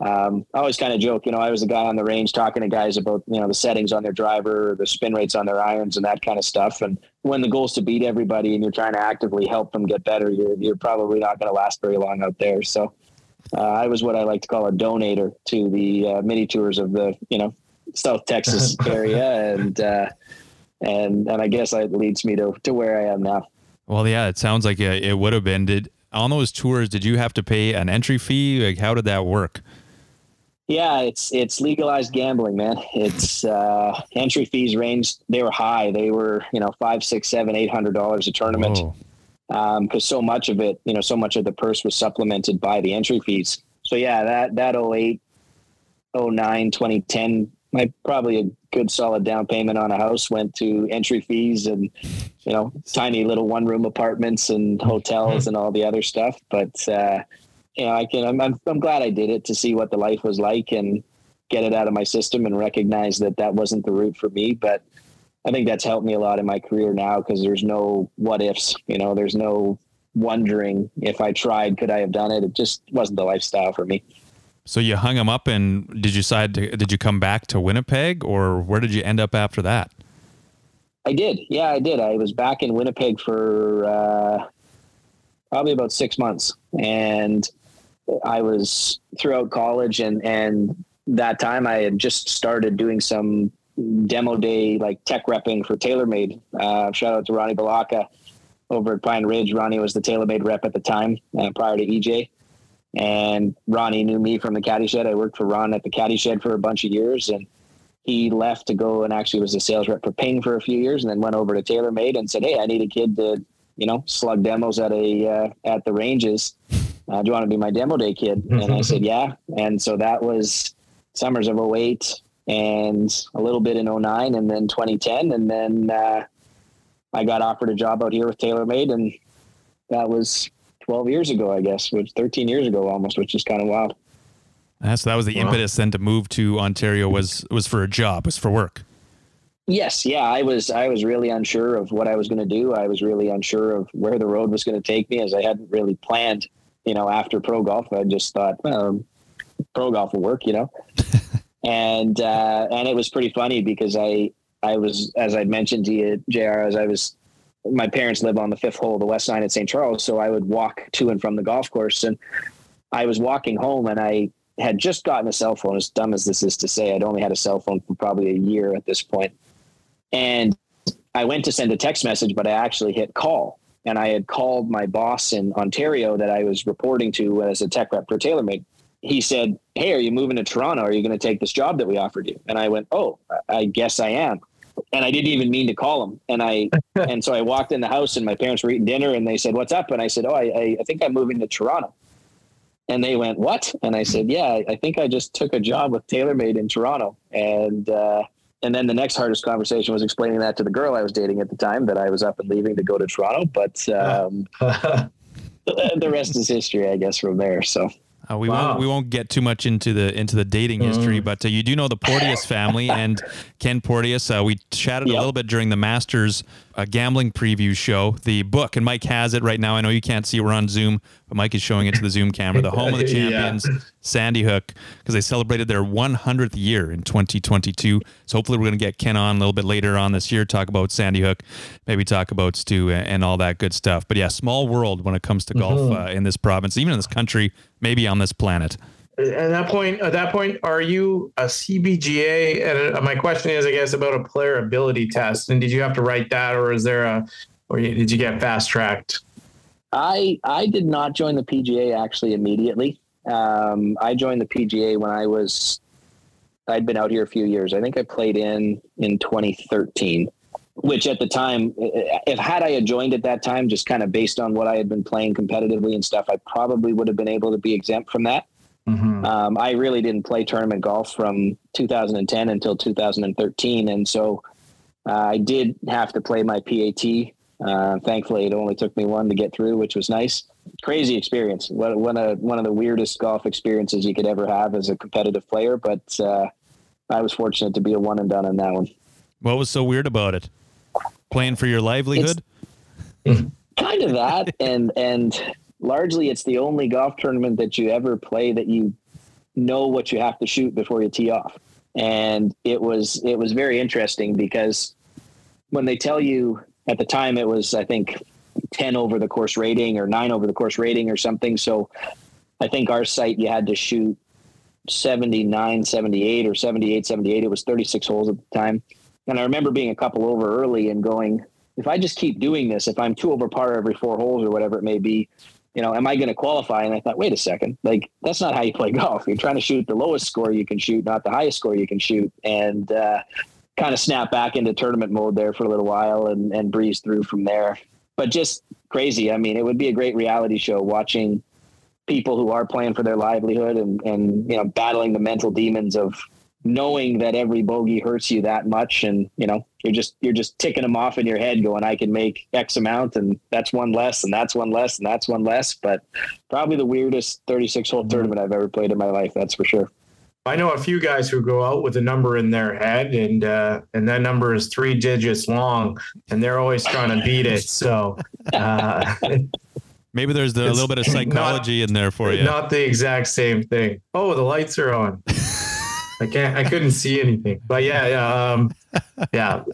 um, I always kind of joke, you know, I was the guy on the range talking to guys about you know the settings on their driver, the spin rates on their irons, and that kind of stuff. And when the goal is to beat everybody and you're trying to actively help them get better, you're you're probably not going to last very long out there. So. Uh, I was what I like to call a donator to the uh, mini tours of the, you know, South Texas area, and uh, and and I guess that leads me to to where I am now. Well, yeah, it sounds like it would have been. Did on those tours? Did you have to pay an entry fee? Like, how did that work? Yeah, it's it's legalized gambling, man. It's uh, entry fees ranged. They were high. They were you know five, six, seven, eight hundred dollars a tournament. Because um, so much of it, you know, so much of the purse was supplemented by the entry fees. So yeah, that that 08, 09, 2010 my probably a good solid down payment on a house went to entry fees and you know tiny little one room apartments and hotels and all the other stuff. But uh, you know i can I'm, I'm, I'm glad i did it to see what the life was like and get it out of my system and recognize that that wasn't the route for me. But i think that's helped me a lot in my career now because there's no what ifs you know there's no wondering if i tried could i have done it? It just wasn't the lifestyle for me so you hung him up, and did you decide? To, did you come back to Winnipeg, or where did you end up after that? I did. Yeah, I did. I was back in Winnipeg for uh, probably about six months, and I was throughout college, and and that time I had just started doing some demo day, like tech repping for TaylorMade. Uh, shout out to Ronnie Balaka over at Pine Ridge. Ronnie was the TaylorMade rep at the time uh, prior to EJ. And Ronnie knew me from the caddy shed. I worked for Ron at the caddy shed for a bunch of years. And he left to go and actually was a sales rep for Ping for a few years and then went over to TaylorMade and said, Hey, I need a kid to, you know, slug demos at a, uh, at the ranges. Uh, do you want to be my demo day kid? And I said, yeah. And so that was summers of 08 and a little bit in 09 and then 2010. And then, uh, I got offered a job out here with TaylorMade and that was 12 years ago, I guess, which 13 years ago almost, which is kind of wild. Uh, so that was the Wow. impetus then to move to Ontario was was for a job, was for work. Yes, yeah, I was I was really unsure of what I was going to do. I was really unsure of where the road was going to take me, as I hadn't really planned. You know, after pro golf, I just thought, well, pro golf will work. You know, and uh, and it was pretty funny because I I was as I mentioned to you, Jr. As I was, my parents live on the fifth hole the west side at St. Charles, so I would walk to and from the golf course, and I was walking home, and I had just gotten a cell phone. As dumb as this is to say, I'd only had a cell phone for probably a year at this point. point and I went to send a text message, but I actually hit call. And I had called my boss in Ontario that I was reporting to as a tech rep for TaylorMade. He said, Hey, are you moving to Toronto? Are you going to take this job that we offered you? And I went, Oh, I guess I am. And I didn't even mean to call him. And I, and so I walked in the house and my parents were eating dinner and they said, What's up? And I said, Oh, I, I, I think I'm moving to Toronto. And they went, What? And I said, Yeah, I think I just took a job with TaylorMade in Toronto. And, uh, and then the next hardest conversation was explaining that to the girl I was dating at the time that I was up and leaving to go to Toronto. But um, the rest is history, I guess, from there. So Uh, we Wow. won't we won't get too much into the into the dating history, but uh, you do know the Porteous family and Ken Porteous. Uh, we chatted a little bit during the Masters uh, gambling preview show. The book and Mike has it right now. I know you can't see it. We're on Zoom, but Mike is showing it to the Zoom camera. The home of the Yeah. champions, Sandy Hook, because they celebrated their 100th year in 2022. So hopefully we're going to get Ken on a little bit later on this year, talk about Sandy Hook, maybe talk about Stu and, and all that good stuff. But yeah, small world when it comes to golf uh, in this province, even in this country, maybe on this planet. At that point, at that point, are you a CPGA? And uh, my question is, I guess, about a player ability test. And did you have to write that, or is there a, or did you get fast tracked? I I did not join the PGA actually immediately. Um, I joined the PGA when I was I'd been out here a few years. I think I played in in 2013, which at the time, if had I had joined at that time, just kind of based on what I had been playing competitively and stuff, I probably would have been able to be exempt from that. Mm-hmm. Um, I really didn't play tournament golf from 2010 until 2013, and so uh, I did have to play my PAT. Uh, thankfully, it only took me one to get through, which was nice. Crazy experience. One, one of one of the weirdest golf experiences you could ever have as a competitive player, but uh, I was fortunate to be a one and done on that one. What was so weird about it? Playing for your livelihood? kind of that and and largely it's the only golf tournament that you ever play that you know what you have to shoot before you tee off. And it was it was very interesting because when they tell you at the time it was i think 10 over the course rating or 9 over the course rating or something. So i think our site you had to shoot 79 78 or 78 78 it was 36 holes at the time. And i remember being a couple over early and going if I just keep doing this, if I'm two over par every four holes or whatever it may be, you know, am I going to qualify? And I thought, wait a second, like that's not how you play golf. You're trying to shoot the lowest score you can shoot, not the highest score you can shoot, and uh, kind of snap back into tournament mode there for a little while and, and breeze through from there. But just crazy. I mean, it would be a great reality show watching people who are playing for their livelihood and, and you know battling the mental demons of knowing that every bogey hurts you that much and you know you're just you're just ticking them off in your head going i can make x amount and that's one less and that's one less and that's one less but probably the weirdest 36 hole tournament i've ever played in my life that's for sure I know a few guys who go out with a number in their head, and uh, and that number is three digits long, and they're always trying to beat it. So, uh, Maybe there's the, a little bit of not- psychology in there for you. not the exact same thing. Oh, the lights are on. I can't. I couldn't see anything. But yeah, yeah, um, yeah.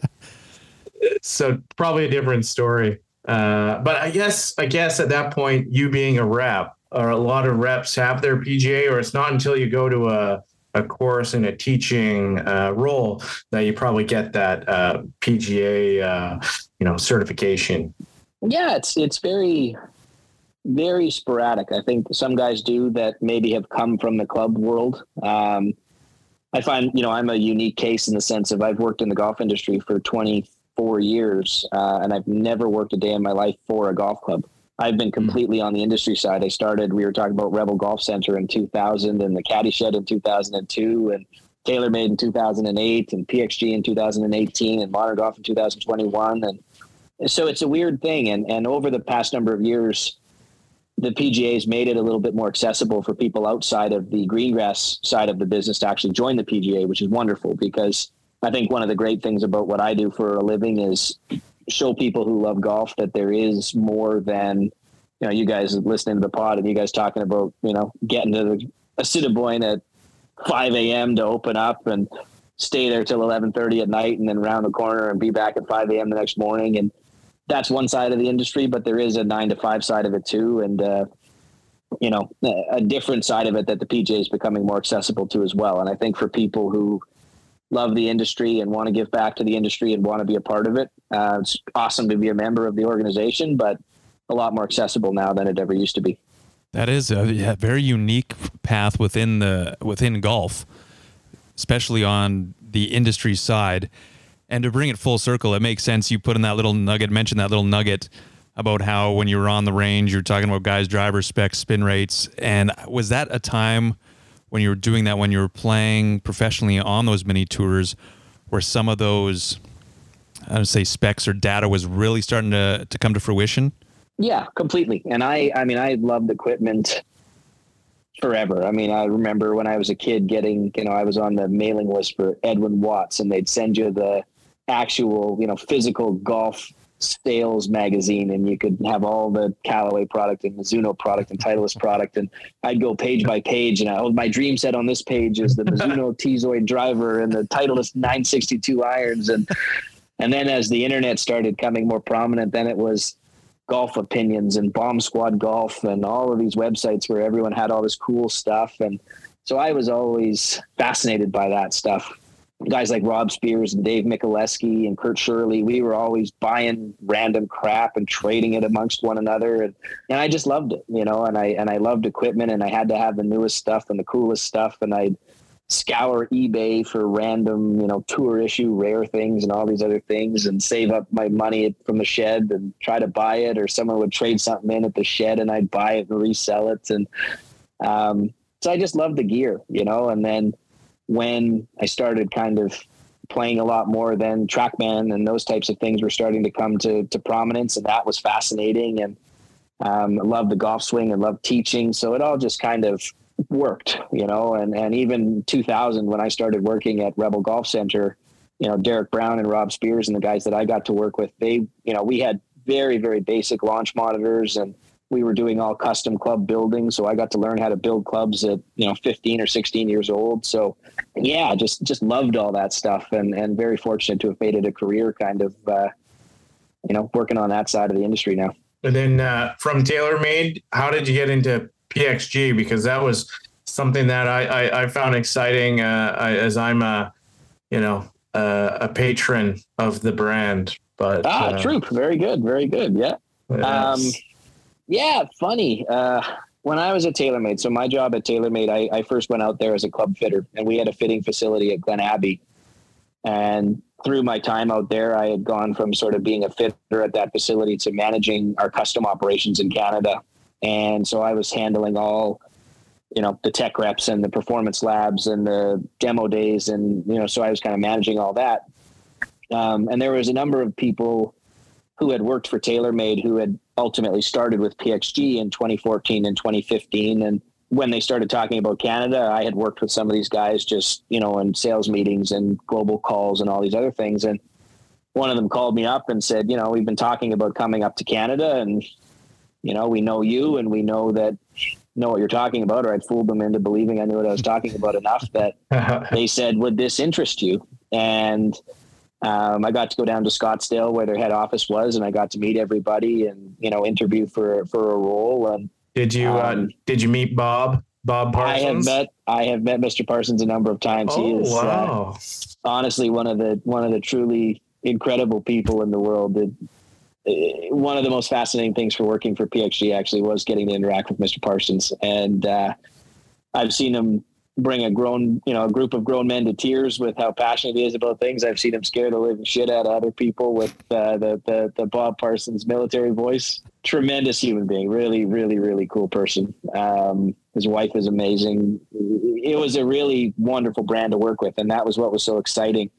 So probably a different story. Uh, but I guess I guess at that point, you being a rep, or a lot of reps have their PGA, or it's not until you go to a, a course and a teaching uh, role that you probably get that uh, PGA, uh, you know, certification. Yeah, it's it's very very sporadic. I think some guys do that maybe have come from the club world. Um, I find, you know, I'm a unique case in the sense of I've worked in the golf industry for 24 years, uh, and I've never worked a day in my life for a golf club. I've been hmm. completely on the industry side. I started, we were talking about Rebel Golf Center in 2000 and the Caddy Shed in 2002 and TaylorMade in 2008 and PXG in 2018 and Modern Golf in 2021. And so it's a weird thing. And, and over the past number of years, the PGA's made it a little bit more accessible for people outside of the greengrass side of the business to actually join the PGA, which is wonderful because I think one of the great things about what I do for a living is show people who love golf that there is more than you know you guys listening to the pod and you guys talking about you know getting to the Assiniboine at 5 a.m. to open up and stay there till 11:30 at night and then round the corner and be back at 5 a.m. the next morning and that's one side of the industry, but there is a nine to five side of it too, and uh, you know a different side of it that the PGA is becoming more accessible to as well. And I think for people who love the industry and want to give back to the industry and want to be a part of it, uh, it's awesome to be a member of the organization, but a lot more accessible now than it ever used to be. That is a very unique path within the within golf, especially on the industry side. And to bring it full circle, it makes sense. You put in that little nugget, mention that little nugget about how when you were on the range, you're talking about guys' driver specs, spin rates. And was that a time when you were doing that, when you were playing professionally on those mini tours, where some of those, I would say, specs or data was really starting to, to come to fruition? Yeah, completely. And I, I mean, I loved equipment forever. I mean, I remember when I was a kid getting, you know, I was on the mailing list for Edwin Watts and they'd send you the actual, you know, physical golf sales magazine and you could have all the Callaway product and Mizuno product and Titleist product. And I'd go page by page and I, oh, my dream set on this page is the Mizuno T-Zoid driver and the Titleist 962 irons. And, and then as the internet started coming more prominent, then it was golf opinions and bomb squad golf and all of these websites where everyone had all this cool stuff. And so I was always fascinated by that stuff guys like Rob Spears and Dave Mikuleski and Kurt Shirley, we were always buying random crap and trading it amongst one another. And, and I just loved it, you know, and I, and I loved equipment and I had to have the newest stuff and the coolest stuff. And I'd scour eBay for random, you know, tour issue rare things and all these other things and save up my money from the shed and try to buy it or someone would trade something in at the shed and I'd buy it and resell it. And, um, so I just loved the gear, you know, and then, when I started kind of playing a lot more than TrackMan and those types of things were starting to come to, to prominence. And that was fascinating. And um, I loved the golf swing and loved teaching. So it all just kind of worked, you know, and, and even 2000, when I started working at Rebel Golf Center, you know, Derek Brown and Rob Spears and the guys that I got to work with, they, you know, we had very, very basic launch monitors and we were doing all custom club building. So I got to learn how to build clubs at, you know, 15 or 16 years old. So yeah, just, just loved all that stuff and, and very fortunate to have made it a career kind of, uh, you know, working on that side of the industry now. And then uh, from TaylorMade, how did you get into PXG? Because that was something that I, I, I found exciting uh, I, as I'm a, you know, uh, a patron of the brand. But ah, uh, true, very good, very good. Yeah. Yes. Um, yeah, funny. Uh, when I was at TaylorMade, so my job at TaylorMade, I, I first went out there as a club fitter, and we had a fitting facility at Glen Abbey. And through my time out there, I had gone from sort of being a fitter at that facility to managing our custom operations in Canada. And so I was handling all, you know, the tech reps and the performance labs and the demo days. And, you know, so I was kind of managing all that. Um, and there was a number of people who had worked for TaylorMade who had ultimately started with PXG in 2014 and 2015. And when they started talking about Canada, I had worked with some of these guys just, you know, in sales meetings and global calls and all these other things. And one of them called me up and said, you know, we've been talking about coming up to Canada and, you know, we know you and we know that know what you're talking about, or I'd fooled them into believing I knew what I was talking about enough that they said, would this interest you? And um, I got to go down to Scottsdale where their head office was, and I got to meet everybody and you know interview for for a role. And did you uh, um, uh, did you meet Bob Bob Parsons? I have met I have met Mr. Parsons a number of times. Oh he is uh, honestly one of the one of the truly incredible people in the world. That, uh, one of the most fascinating things for working for PXG actually was getting to interact with Mr. Parsons, and uh, I've seen him bring a grown, you know, a group of grown men to tears with how passionate he is about things. I've seen him scare the living shit out of other people with uh, the, the the Bob Parsons military voice. Tremendous human being, really, really, really cool person. Um, his wife is amazing. It was a really wonderful brand to work with, and that was what was so exciting.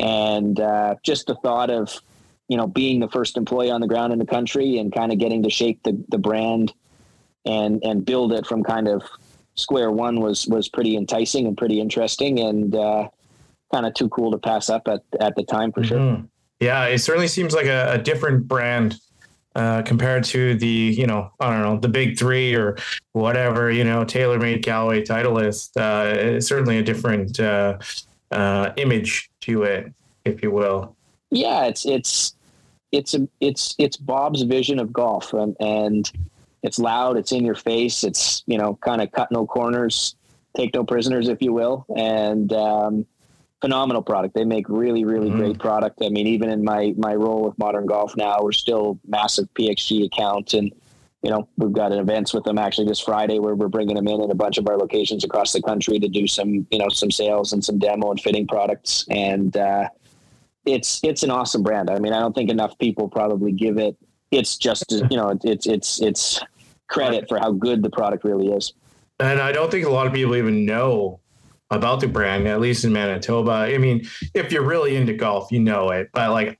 And uh, just the thought of, you know, being the first employee on the ground in the country and kind of getting to shape the the brand and and build it from kind of square one was was pretty enticing and pretty interesting and uh, kind of too cool to pass up at at the time for sure. Mhm. Yeah, it certainly seems like a, a different brand uh, compared to the, you know, I don't know, the big three or whatever, you know, TaylorMade Callaway Titleist. Uh, it's certainly a different uh, uh, image to it, if you will. Yeah, it's it's it's a it's it's Bob's vision of golf and and it's loud, it's in your face, it's you know kind of cut no corners, take no prisoners, if you will, and um, phenomenal product. They make really really Mhm. great product. I mean, even in my my role with Modern Golf now, we're still massive PXG account and. You know, we've got events with them actually this Friday where we're bringing them in in a bunch of our locations across the country to do some, you know, some sales and some demo and fitting products. And uh, it's it's an awesome brand. I mean, I don't think enough people probably give it. It's just you know, it's it's it's credit for how good the product really is. And I don't think a lot of people even know about the brand, at least in Manitoba. I mean, if you're really into golf, you know it. But like,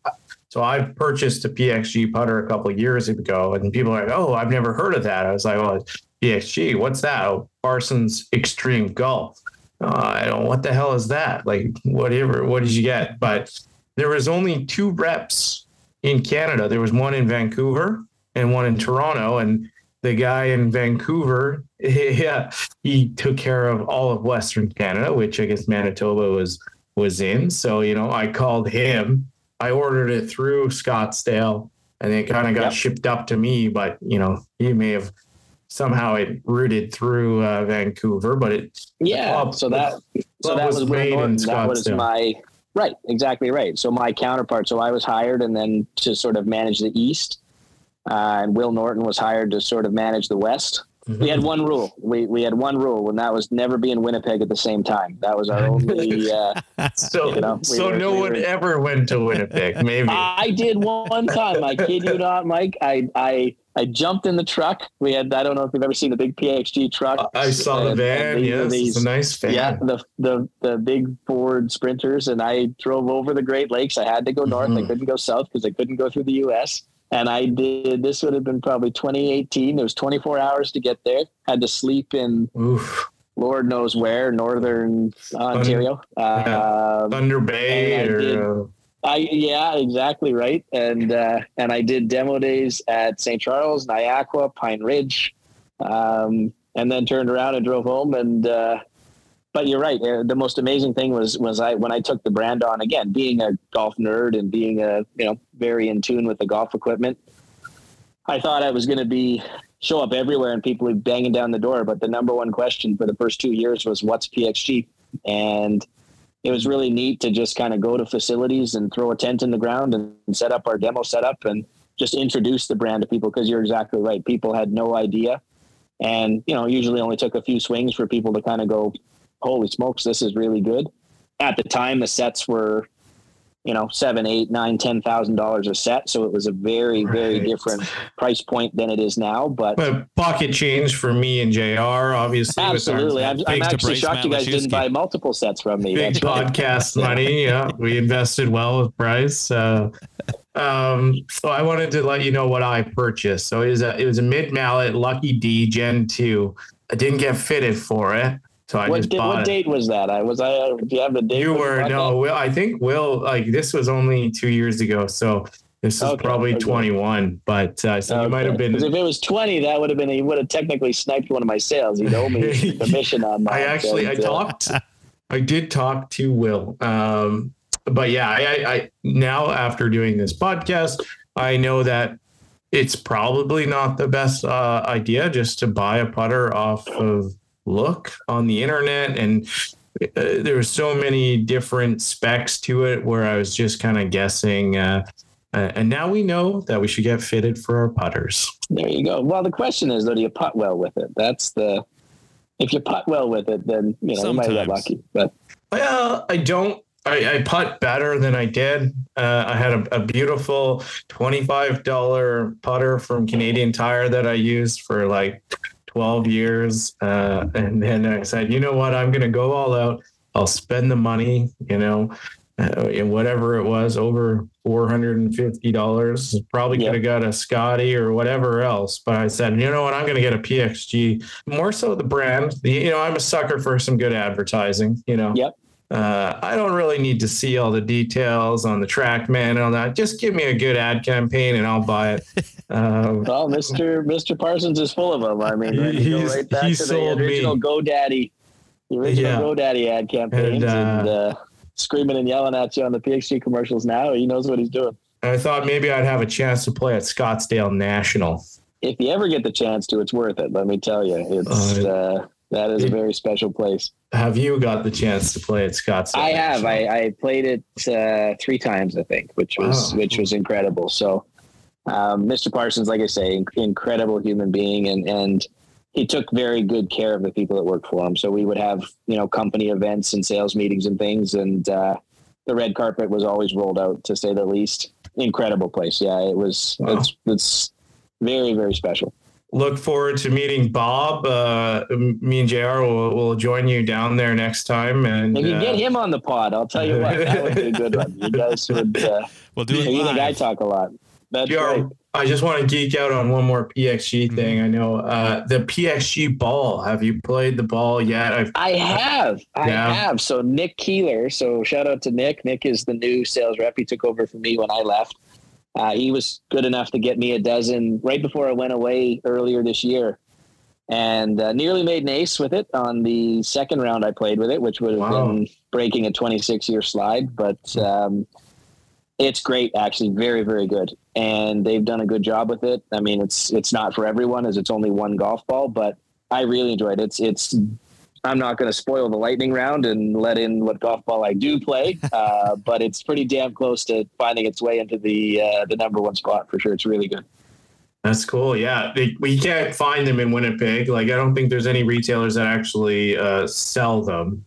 so I purchased a PXG putter a couple of years ago, and people are like, "Oh, I've never heard of that." I was like, "Well, PXG, what's that?" Oh, Parsons Extreme Golf. Uh, I don't. What the hell is that? Like, whatever. What did you get? But there was only two reps in Canada. There was one in Vancouver and one in Toronto, and the guy in Vancouver, yeah, he took care of all of Western Canada, which I guess Manitoba was was in. So you know, I called him. I ordered it through Scottsdale, and it kind of got Yep. shipped up to me. But you know, he may have somehow it routed through uh, Vancouver, but it Yeah. club- so that so that was was, made in Norton. That was Scottsdale. my right, exactly right. So my counterpart. So I was hired and then to sort of manage the East, uh, and Will Norton was hired to sort of manage the West. We had one rule. We we had one rule, and that was never be in Winnipeg at the same time. That was our only. Uh, so You know, we so were- no we one were- ever went to Winnipeg. Maybe I did one time. I kid you not, Mike. I I I jumped in the truck. We had. I don't know if you've ever seen the big PXG truck. I saw the van. these Yes, these- it's a nice van. Yeah, the the the big Ford Sprinters, and I drove over the Great Lakes. I had to go north. I Mhm. couldn't go south because I couldn't go through the U.S. And I did. This would have been probably 2018. It was 24 hours to get there. Had to sleep in Oof. Lord knows where, northern Ontario. Um, Thunder Bay and I did- or uh, I yeah, exactly right. And uh, and I did demo days at St. Charles, Niakwa, Pine Ridge, um, and then turned around and drove home. And uh, but you're right. uh, The most amazing thing was was I when I took the brand on again, being a golf nerd and being a you know very in tune with the golf equipment. I thought I was going to be show up everywhere and people banging down the door. But the number one question for the first two years was, "What's PXG?" And it was really neat to just kind of go to facilities and throw a tent in the ground and set up our demo setup and just introduce the brand to people because you're exactly right. People had no idea. And, you know, usually only took a few swings for people to kind of go, holy smokes, this is really good. At the time, the sets were, you know, seven, eight, nine, ten thousand dollars a set. So it was a very, very different price point than it is now. But but pocket change for me and JR, obviously. absolutely. I'm, I'm actually shocked you guys didn't buy multiple sets from me. Big That's right. podcast money. Yeah, we invested well with Bryce. Uh, um, so I wanted to let you know what I purchased. So it was a it was a mid mallet Lucky D Gen two. I didn't get fitted for it, so I what, just di- bought what date was that? I was I. Uh, do you have a date? You were no? Will. I think Will. Like this was only two years ago, so this is Okay, probably okay. twenty one. But uh, so you might have been. if it was twenty, that would have been. He would have technically sniped one of my sales. He'd owe me commission on that. I actually I uh, talked I did talk to Will. Um but yeah, I, I, I now after doing this podcast, I know that it's probably not the best uh, idea just to buy a putter off of look on the internet and uh, there were so many different specs to it where I was just kind of guessing. Uh, uh, and now we know that we should get fitted for our putters. There you go. Well, the question is, though, do you putt well with it? That's the. If you putt well with it, then you know Sometimes. you might get lucky. But Well, I don't. I, I putt better than I did. Uh, I had a, a beautiful twenty-five dollar putter from Canadian Tire that I used for like twelve years, uh, and then I said, you know what, I'm going to go all out. I'll spend the money, you know, uh, and whatever it was, over four hundred and fifty dollars. Probably Yeah. could have got a Scotty or whatever else, but I said, you know what, I'm going to get a PXG. More so the brand. The, you know, I'm a sucker for some good advertising. You know. Yep. Uh, I don't really need to see all the details on the TrackMan and all that. Just give me a good ad campaign and I'll buy it. Um, well, Mister Mister Parsons is full of them. I mean, right, go He's- right back he to the sold me. original GoDaddy, the original Yeah. GoDaddy ad campaigns, And, and, uh, uh, screaming and yelling at you on the PXG commercials. Now he knows what he's doing. I thought maybe I'd have a chance to play at Scottsdale National. If you ever get the chance to, it's worth it. Let me tell you, it's Uh, uh, that is a very special place. Have you got the chance to play at Scottsdale? I have. I, I played it uh, three times, I think, which was Wow. which was incredible. So, um, Mr. Parsons, like I say, inc- incredible human being, and and he took very good care of the people that worked for him. So we would have you know company events and sales meetings and things, and uh, the red carpet was always rolled out, to say the least. Incredible place. Yeah, it was. Wow. It's it's very very special. Look forward to meeting Bob. Uh, me and JR will, will join you down there next time. And If you uh, get him on the pod, I'll tell you what, that would be a good one. You guys would. Uh, We'll do it you think I talk a lot. That's JR, right. I just want to geek out on one more PXG Mm-hmm. thing. I know uh, the PXG ball. Have you played the ball yet? I've I have. I Yeah. have. So Nick Keeler. So shout out to Nick. Nick is the new sales rep. He took over for me when I left. Uh, he was good enough to get me a dozen right before I went away earlier this year, and uh, nearly made an ace with it on the second round I played with it, which would have Wow. been breaking a 26 year slide. But um, it's great, actually, very very good, and they've done a good job with it. I mean, it's it's not for everyone, as it's only one golf ball, but I really enjoyed it. It's it's I'm not going to spoil the lightning round and let in what golf ball I do play, uh, but it's pretty damn close to finding its way into the uh, the number one spot for sure. It's really good. That's cool. Yeah, they, we can't find them in Winnipeg. Like, I don't think there's any retailers that actually uh, sell them.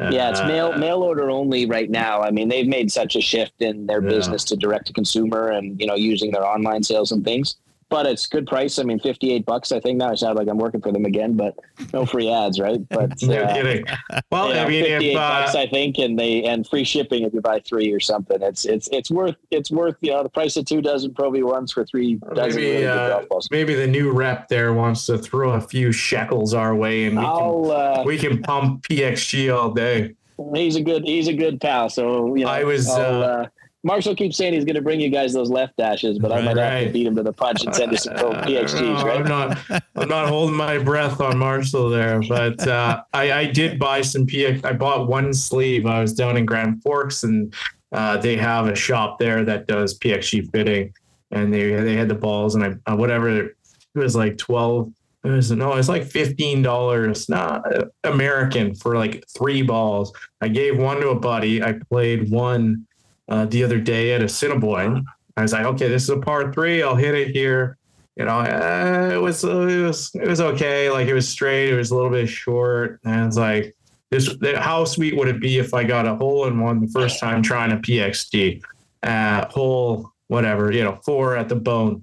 Yeah, it's Uh, mail mail order only right now. I mean, they've made such a shift in their Yeah. business to direct to consumer and you know using their online sales and things. But it's good price. I mean, fifty eight bucks. I think now I sound like I'm working for them again, but no free ads, right? But No uh, kidding. Well, you know, I mean, 58 if bucks, uh, I think, and they and free shipping if you buy three or something. It's it's it's worth it's worth you know the price of two dozen Pro V ones for three dozen maybe good uh, maybe the new rep there wants to throw a few shekels our way, and we can uh, we can pump PXG all day. he's a good he's a good pal. So you know, I was, uh, uh, Marshall keeps saying he's going to bring you guys those left dashes, but I Right, might have to beat him to the punch and send you some PXGs, right? I'm not. I'm not holding my breath on Marshall there, but uh, I, I did buy some PX. I bought one sleeve. I was down in Grand Forks, and uh, they have a shop there that does PXG fitting, and they they had the balls, and I uh, whatever it was like twelve. It was no, it's like fifteen dollars, not American for like three balls. I gave one to a buddy. I played one uh, the other day at Assiniboine. I was like, okay, this is a par three. I'll hit it here. You know, uh, it was it was it was okay. Like it was straight. It was a little bit short. And it's like this. How sweet would it be if I got a hole in one the first time trying a PXG? Uh, hole whatever. You know, four at the bone.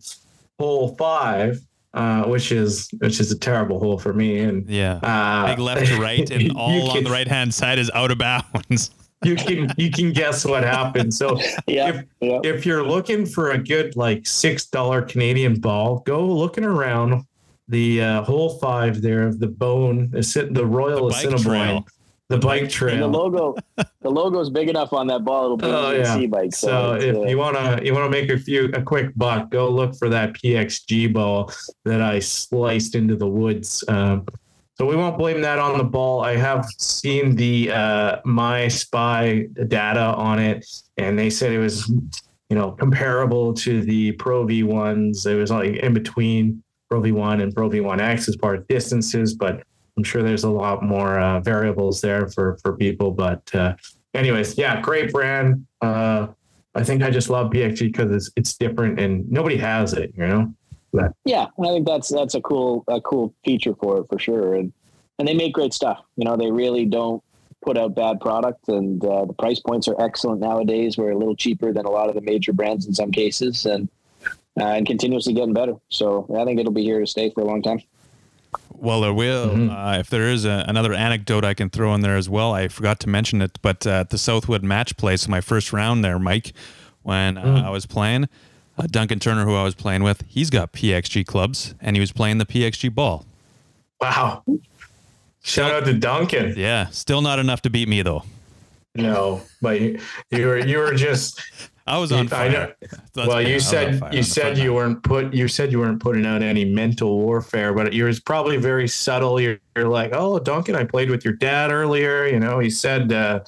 Hole five, uh, which is which is a terrible hole for me. And Yeah. uh, Big left to right, and all on the right hand side is out of bounds. You can you can guess what happened. So Yeah, if yeah. if you're looking for a good like six dollar Canadian ball, go looking around the uh, hole five there of the bone, the, the Royal The bike Assiniboine, trail. the bike And the logo, the logo's big enough on that ball. It'll be Oh, a yeah. C bike. So So, if uh, you wanna you wanna make a few a quick buck, go look for that PXG ball that I sliced into the woods. Um, so we won't blame that on the ball. I have seen the uh, My Spy data on it, and they said it was you know comparable to the Pro V ones. It was like in between Pro V one and Pro V one X as far as distances, but I'm sure there's a lot more uh, variables there for for people. But uh, anyways, yeah, great brand. Uh, I think I just love PXG because it's it's different and nobody has it. You know. But, Yeah, I think that's that's a cool a cool feature for it for sure, and and they make great stuff. You know, they really don't put out bad product, and uh, the price points are excellent nowadays. We're a little cheaper than a lot of the major brands in some cases, and uh, and continuously getting better. So I think it'll be here to stay for a long time. Well, there will. Mhm. Uh, if there is a, another anecdote I can throw in there as well, I forgot to mention it, but uh, at the Southwood match place, my first round there, Mike, when uh, Mm. I was playing, uh, Duncan Turner, who I was playing with, he's got PXG clubs, and he was playing the PXG ball. wow. Shout out to Duncan. Yeah, still not enough to beat me though. No, but you, you were you were just I was on fire. Well. You honest, I was on said you said you weren't put you said you weren't putting out any mental warfare, but you was probably very subtle. You're, you're like, oh, Duncan, I played with your dad earlier. You know, he said uh,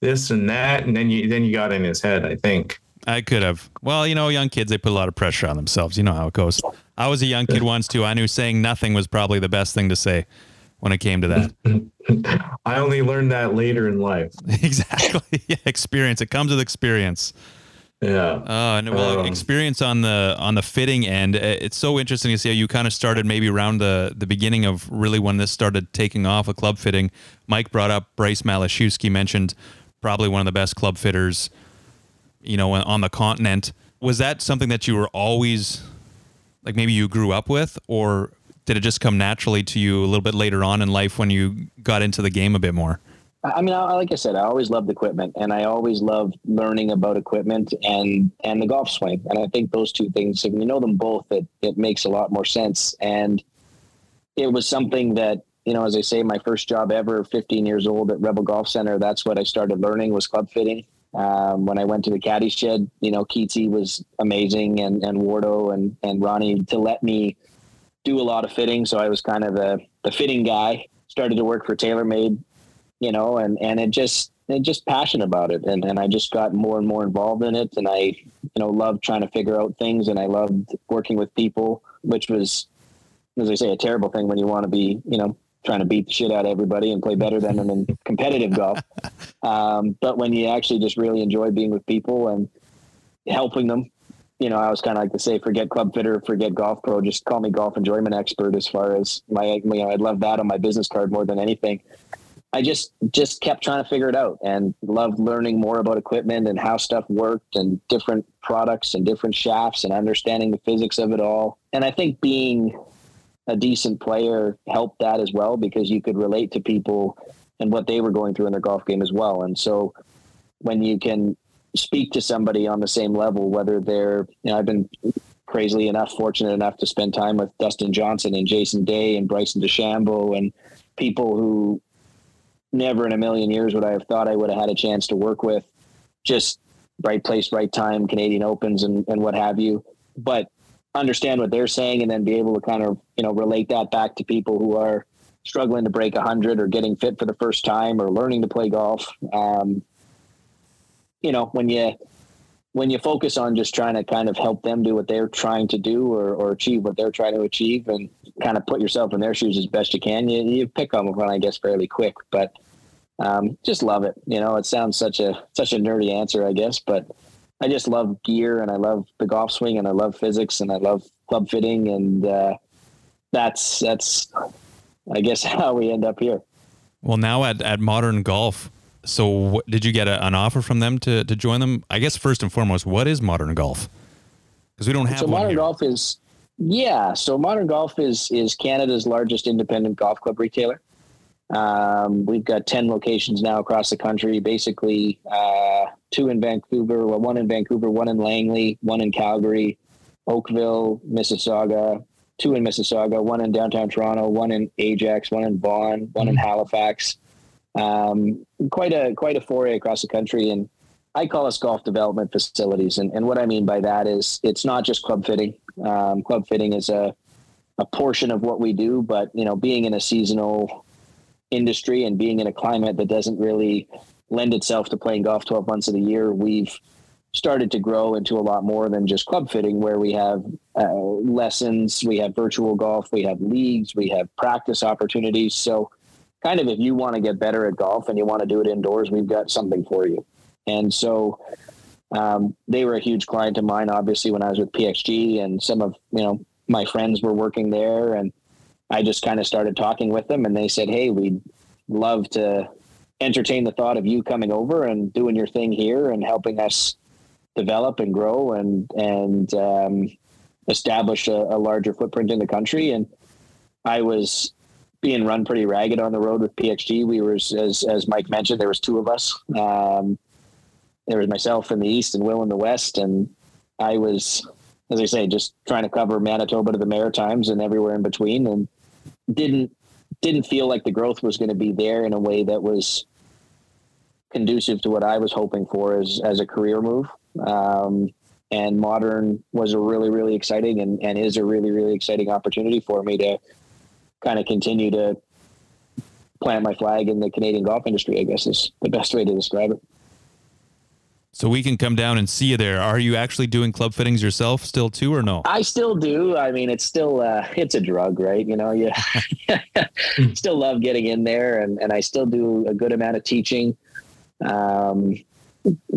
this and that, and then you then you got in his head. I think. I could have. Well, you know, young kids they put a lot of pressure on themselves. You know how it goes. I was a young kid once too. I knew saying nothing was probably the best thing to say when it came to that. I only learned that later in life. exactly. Yeah, experience. It comes with experience. Yeah. Oh, and well, Um, experience on the on the fitting end. uh, It's so interesting to see how you kind of started maybe around the the beginning of really when this started taking off a club fitting. Mike brought up Bryce Matlashewski mentioned probably one of the best club fitters, you know, on the continent. Was that something that you were always like maybe you grew up with or did it just come naturally to you a little bit later on in life when you got into the game a bit more? I mean, I, like I said, I always loved equipment, and I always loved learning about equipment and and the golf swing. And I think those two things, if you know them both, it it makes a lot more sense. And it was something that you know, as I say, my first job ever, 15 years old at Rebel Golf Center. That's what I started learning was club fitting. Um, when I went to the caddy shed, you know, Keatsy was amazing, and and Wardo and and Ronnie to let me do a lot of fitting. So I was kind of the the fitting guy. Started to work for TaylorMade you know, and, and it just, it just passionate about it. And, and I just got more and more involved in it. And I, you know, loved trying to figure out things and I loved working with people, which was, as I say, a terrible thing when you want to be, you know, trying to beat the shit out of everybody and play better than them in competitive golf. Um, but when you actually just really enjoy being with people and helping them, you know, I was kind of like to say, forget club fitter, forget golf pro, just call me golf enjoyment expert as far as my, you know, I'd love that on my business card more than anything. I just just kept trying to figure it out and loved learning more about equipment and how stuff worked and different products and different shafts and understanding the physics of it all. And I think being a decent player helped that as well because you could relate to people and what they were going through in their golf game as well. And so when you can speak to somebody on the same level, whether they're, you know, I've been crazily enough, fortunate enough to spend time with Dustin Johnson and Jason Day and Bryson DeChambeau and people who never in a million years would I have thought I would have had a chance to work with. Just right place, right time, Canadian Opens and, and what have you. But understand what they're saying and then be able to kind of, you know, relate that back to people who are struggling to break a hundred or getting fit for the first time or learning to play golf. Um, you know, when you when you focus on just trying to kind of help them do what they're trying to do or, or achieve what they're trying to achieve and kind of put yourself in their shoes as best you can, you, you pick on them, I guess, fairly quick. But um, just love it. You know, it sounds such a such a nerdy answer, I guess, but I just love gear and I love the golf swing and I love physics and I love club fitting and uh, that's that's I guess how we end up here. Well, now at, at Modern Golf, so what, did you get a, an offer from them to, to join them? I guess first and foremost, what is Modern Golf? Because we don't have so modern here. golf is yeah so modern golf is is canada's largest independent golf club retailer um, we've got 10 locations now across the country basically uh, two in vancouver well one in vancouver one in langley one in calgary oakville mississauga two in mississauga one in downtown toronto one in ajax one in vaughan one in halifax um, quite a quite a foray across the country and I call us golf development facilities. And, and what I mean by that is it's not just club fitting. Um, club fitting is a, a portion of what we do, but you know, being in a seasonal industry and being in a climate that doesn't really lend itself to playing golf 12 months of the year, we've started to grow into a lot more than just club fitting, where we have uh, lessons, we have virtual golf, we have leagues, we have practice opportunities. So, kind of if you want to get better at golf and you want to do it indoors, we've got something for you. And so, um, they were a huge client of mine, obviously, when I was with PXG, and some of you know my friends were working there, and I just kind of started talking with them, and they said, "Hey, we'd love to entertain the thought of you coming over and doing your thing here and helping us develop and grow and and um, establish a, a, larger footprint in the country." And I was being run pretty ragged on the road with PXG. We were, as as Mike mentioned, there was two of us. Um, there was myself in the east and Will in the west, and I was, as I say, just trying to cover Manitoba to the Maritimes and everywhere in between, and didn't didn't feel like the growth was going to be there in a way that was conducive to what I was hoping for as as a career move. Um, and modern was a really really exciting and, and is a really really exciting opportunity for me to kind of continue to plant my flag in the Canadian golf industry. I guess is the best way to describe it. So we can come down and see you there. Are you actually doing club fittings yourself still too, or no? I still do. I mean, it's still uh, it's a drug, right? You know, you still love getting in there, and and I still do a good amount of teaching, um,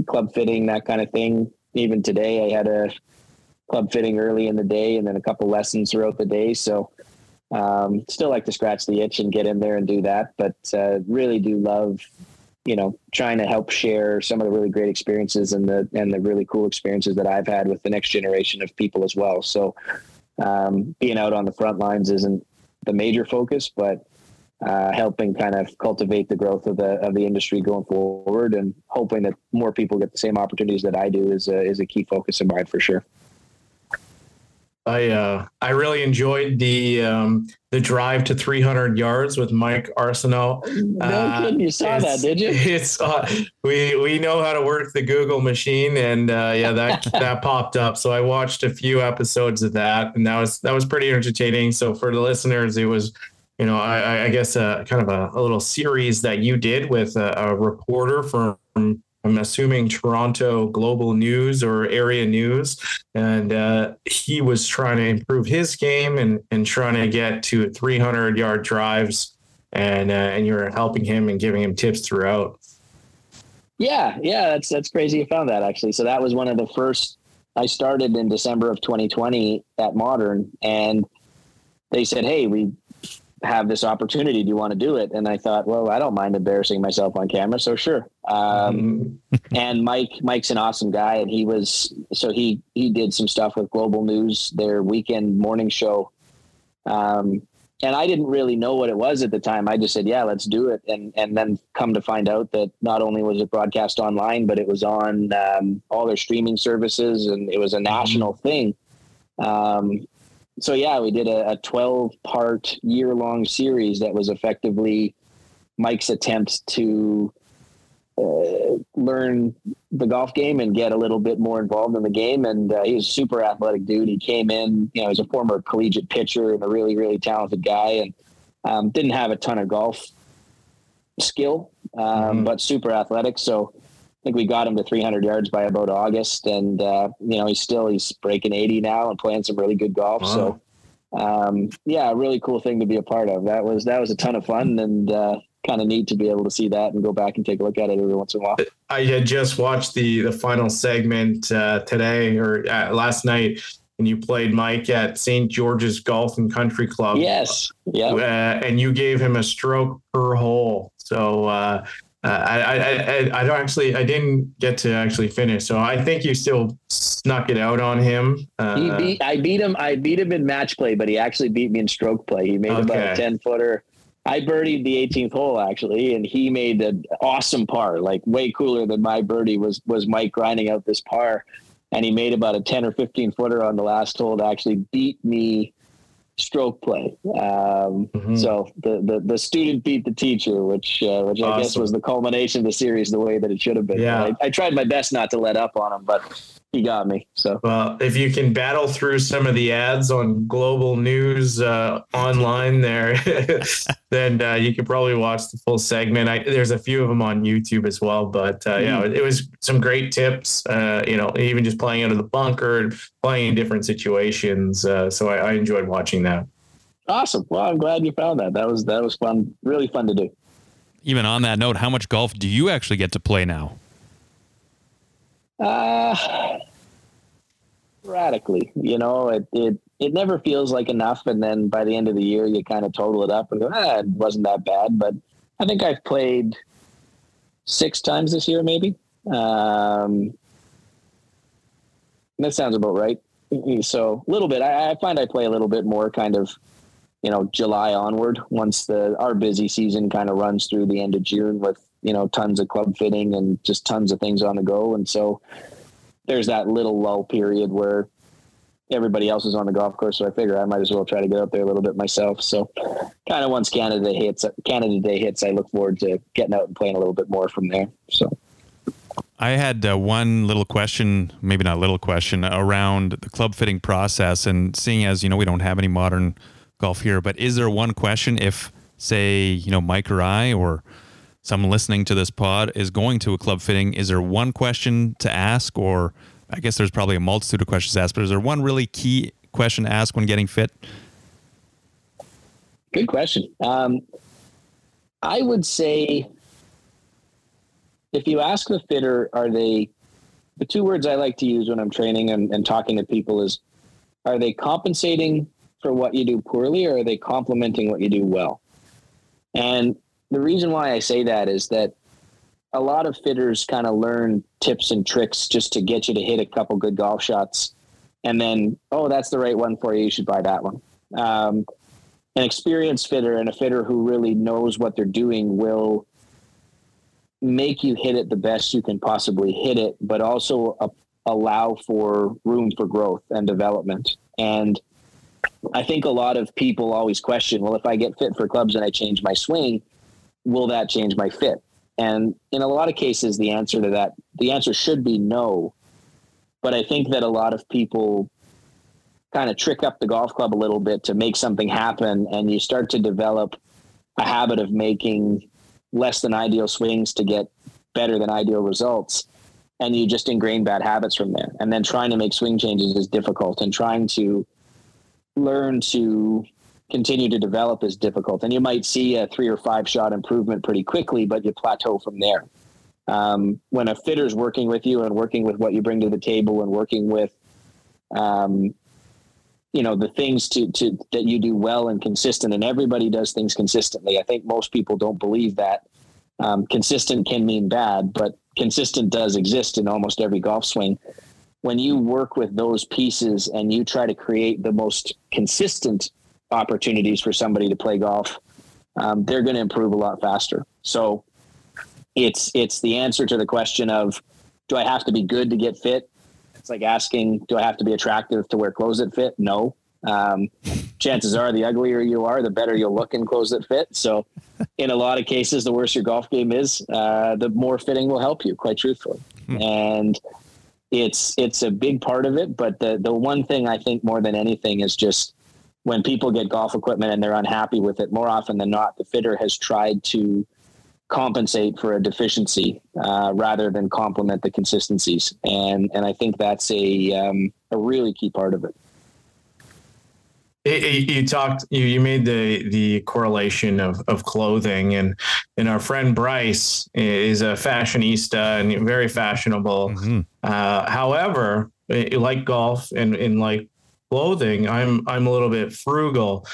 club fitting, that kind of thing. Even today, I had a club fitting early in the day, and then a couple lessons throughout the day. So, um, still like to scratch the itch and get in there and do that. But uh, really do love you know, trying to help share some of the really great experiences and the and the really cool experiences that I've had with the next generation of people as well. So um, being out on the front lines isn't the major focus, but uh, helping kind of cultivate the growth of the of the industry going forward, and hoping that more people get the same opportunities that I do is a, is a key focus of mine for sure. I uh, I really enjoyed the um, the drive to 300 yards with Mike Arsenault. No uh, kidding, you saw that, did you? It's uh, we we know how to work the Google machine, and uh, yeah, that that popped up. So I watched a few episodes of that, and that was that was pretty entertaining. So for the listeners, it was. You know, I, I guess a kind of a, a little series that you did with a, a reporter from I'm assuming Toronto Global News or Area News, and uh, he was trying to improve his game and and trying to get to 300 yard drives, and uh, and you're helping him and giving him tips throughout. Yeah, yeah, that's that's crazy. You found that actually. So that was one of the first. I started in December of 2020 at Modern, and they said, "Hey, we have this opportunity. Do you want to do it? And I thought, well, I don't mind embarrassing myself on camera, so sure. Um, and Mike, Mike's an awesome guy, and he was so he he did some stuff with Global News, their weekend morning show. Um, and I didn't really know what it was at the time. I just said, "Yeah, let's do it." And and then come to find out that not only was it broadcast online, but it was on um, all their streaming services, and it was a national thing. Um, so yeah, we did a, a 12 part year long series that was effectively Mike's attempt to uh, learn the golf game and get a little bit more involved in the game. And uh, he was a super athletic dude. He came in, you know, he's a former collegiate pitcher and a really, really talented guy and um, didn't have a ton of golf skill, um, mm-hmm. but super athletic. So think we got him to 300 yards by about August, and uh, you know he's still he's breaking 80 now and playing some really good golf. Wow. So um, yeah, really cool thing to be a part of. That was that was a ton of fun and uh, kind of neat to be able to see that and go back and take a look at it every once in a while. I had just watched the the final segment uh, today or uh, last night. And you played Mike at St. George's Golf and Country Club. Yes. Yeah. Uh, and you gave him a stroke per hole. So uh, I, I, I, don't actually, I didn't get to actually finish. So I think you still snuck it out on him. Uh, he beat, I beat him. I beat him in match play, but he actually beat me in stroke play. He made okay. about a 10 footer. I birdied the 18th hole actually, and he made an awesome par, like way cooler than my birdie was, was Mike grinding out this par. And he made about a 10 or 15 footer on the last hole to actually beat me stroke play. Um, mm-hmm. So the, the, the student beat the teacher, which uh, which awesome. I guess was the culmination of the series, the way that it should have been. Yeah. I, I, tried my best not to let up on him, but you got me. So well, if you can battle through some of the ads on global news uh, online there, then uh, you could probably watch the full segment. I, there's a few of them on YouTube as well, but uh, yeah, it, it was some great tips. Uh, you know, even just playing out of the bunker, playing in different situations. Uh, so I, I enjoyed watching that. Awesome. Well, I'm glad you found that. That was that was fun. Really fun to do. Even on that note, how much golf do you actually get to play now? Uh, radically, you know, it, it, it never feels like enough. And then by the end of the year, you kind of total it up and go, ah, it wasn't that bad. But I think I've played six times this year, maybe. Um, that sounds about right. So a little bit, I, I find I play a little bit more kind of, you know, July onward once the, our busy season kind of runs through the end of June with you know, tons of club fitting and just tons of things on the go. And so there's that little lull period where everybody else is on the golf course. So I figure I might as well try to get out there a little bit myself. So kind of once Canada hits, Canada Day hits, I look forward to getting out and playing a little bit more from there. So. I had uh, one little question, maybe not a little question, around the club fitting process. And seeing as, you know, we don't have any modern golf here, but is there one question if, say, you know, Mike or I or someone listening to this pod is going to a club fitting, is there one question to ask, or I guess there's probably a multitude of questions to ask, but is there one really key question to ask when getting fit? Good question. Um, I would say if you ask the fitter, are they the two words I like to use when I'm training and, and talking to people is are they compensating for what you do poorly or are they complimenting what you do well? And the reason why I say that is that a lot of fitters kind of learn tips and tricks just to get you to hit a couple good golf shots. And then, oh, that's the right one for you. You should buy that one. Um, an experienced fitter and a fitter who really knows what they're doing will make you hit it the best you can possibly hit it, but also uh, allow for room for growth and development. And I think a lot of people always question, well, if I get fit for clubs and I change my swing, will that change my fit? And in a lot of cases, the answer to that, the answer should be no. But I think that a lot of people kind of trick up the golf club a little bit to make something happen. And you start to develop a habit of making less than ideal swings to get better than ideal results. And you just ingrain bad habits from there. And then trying to make swing changes is difficult and trying to learn to continue to develop is difficult. And you might see a three or five shot improvement pretty quickly, but you plateau from there. Um, when a fitter's working with you and working with what you bring to the table and working with, um, you know, the things to, to that you do well and consistent, and everybody does things consistently. I think most people don't believe that. Um, consistent can mean bad, but consistent does exist in almost every golf swing. When you work with those pieces and you try to create the most consistent opportunities for somebody to play golf, um, they're going to improve a lot faster. So it's it's the answer to the question of do I have to be good to get fit? It's like asking, do I have to be attractive to wear clothes that fit? No. Um, chances are, the uglier you are, the better you'll look in clothes that fit. So, in a lot of cases, the worse your golf game is, uh, the more fitting will help you. Quite truthfully, hmm. and it's it's a big part of it. But the the one thing I think more than anything is just when people get golf equipment and they're unhappy with it, more often than not, the fitter has tried to compensate for a deficiency uh, rather than complement the consistencies. And and I think that's a um, a really key part of it. You talked, you, you made the the correlation of, of clothing, and and our friend Bryce is a fashionista and very fashionable. Mm-hmm. Uh, however, like golf and, and like clothing, I'm I'm a little bit frugal.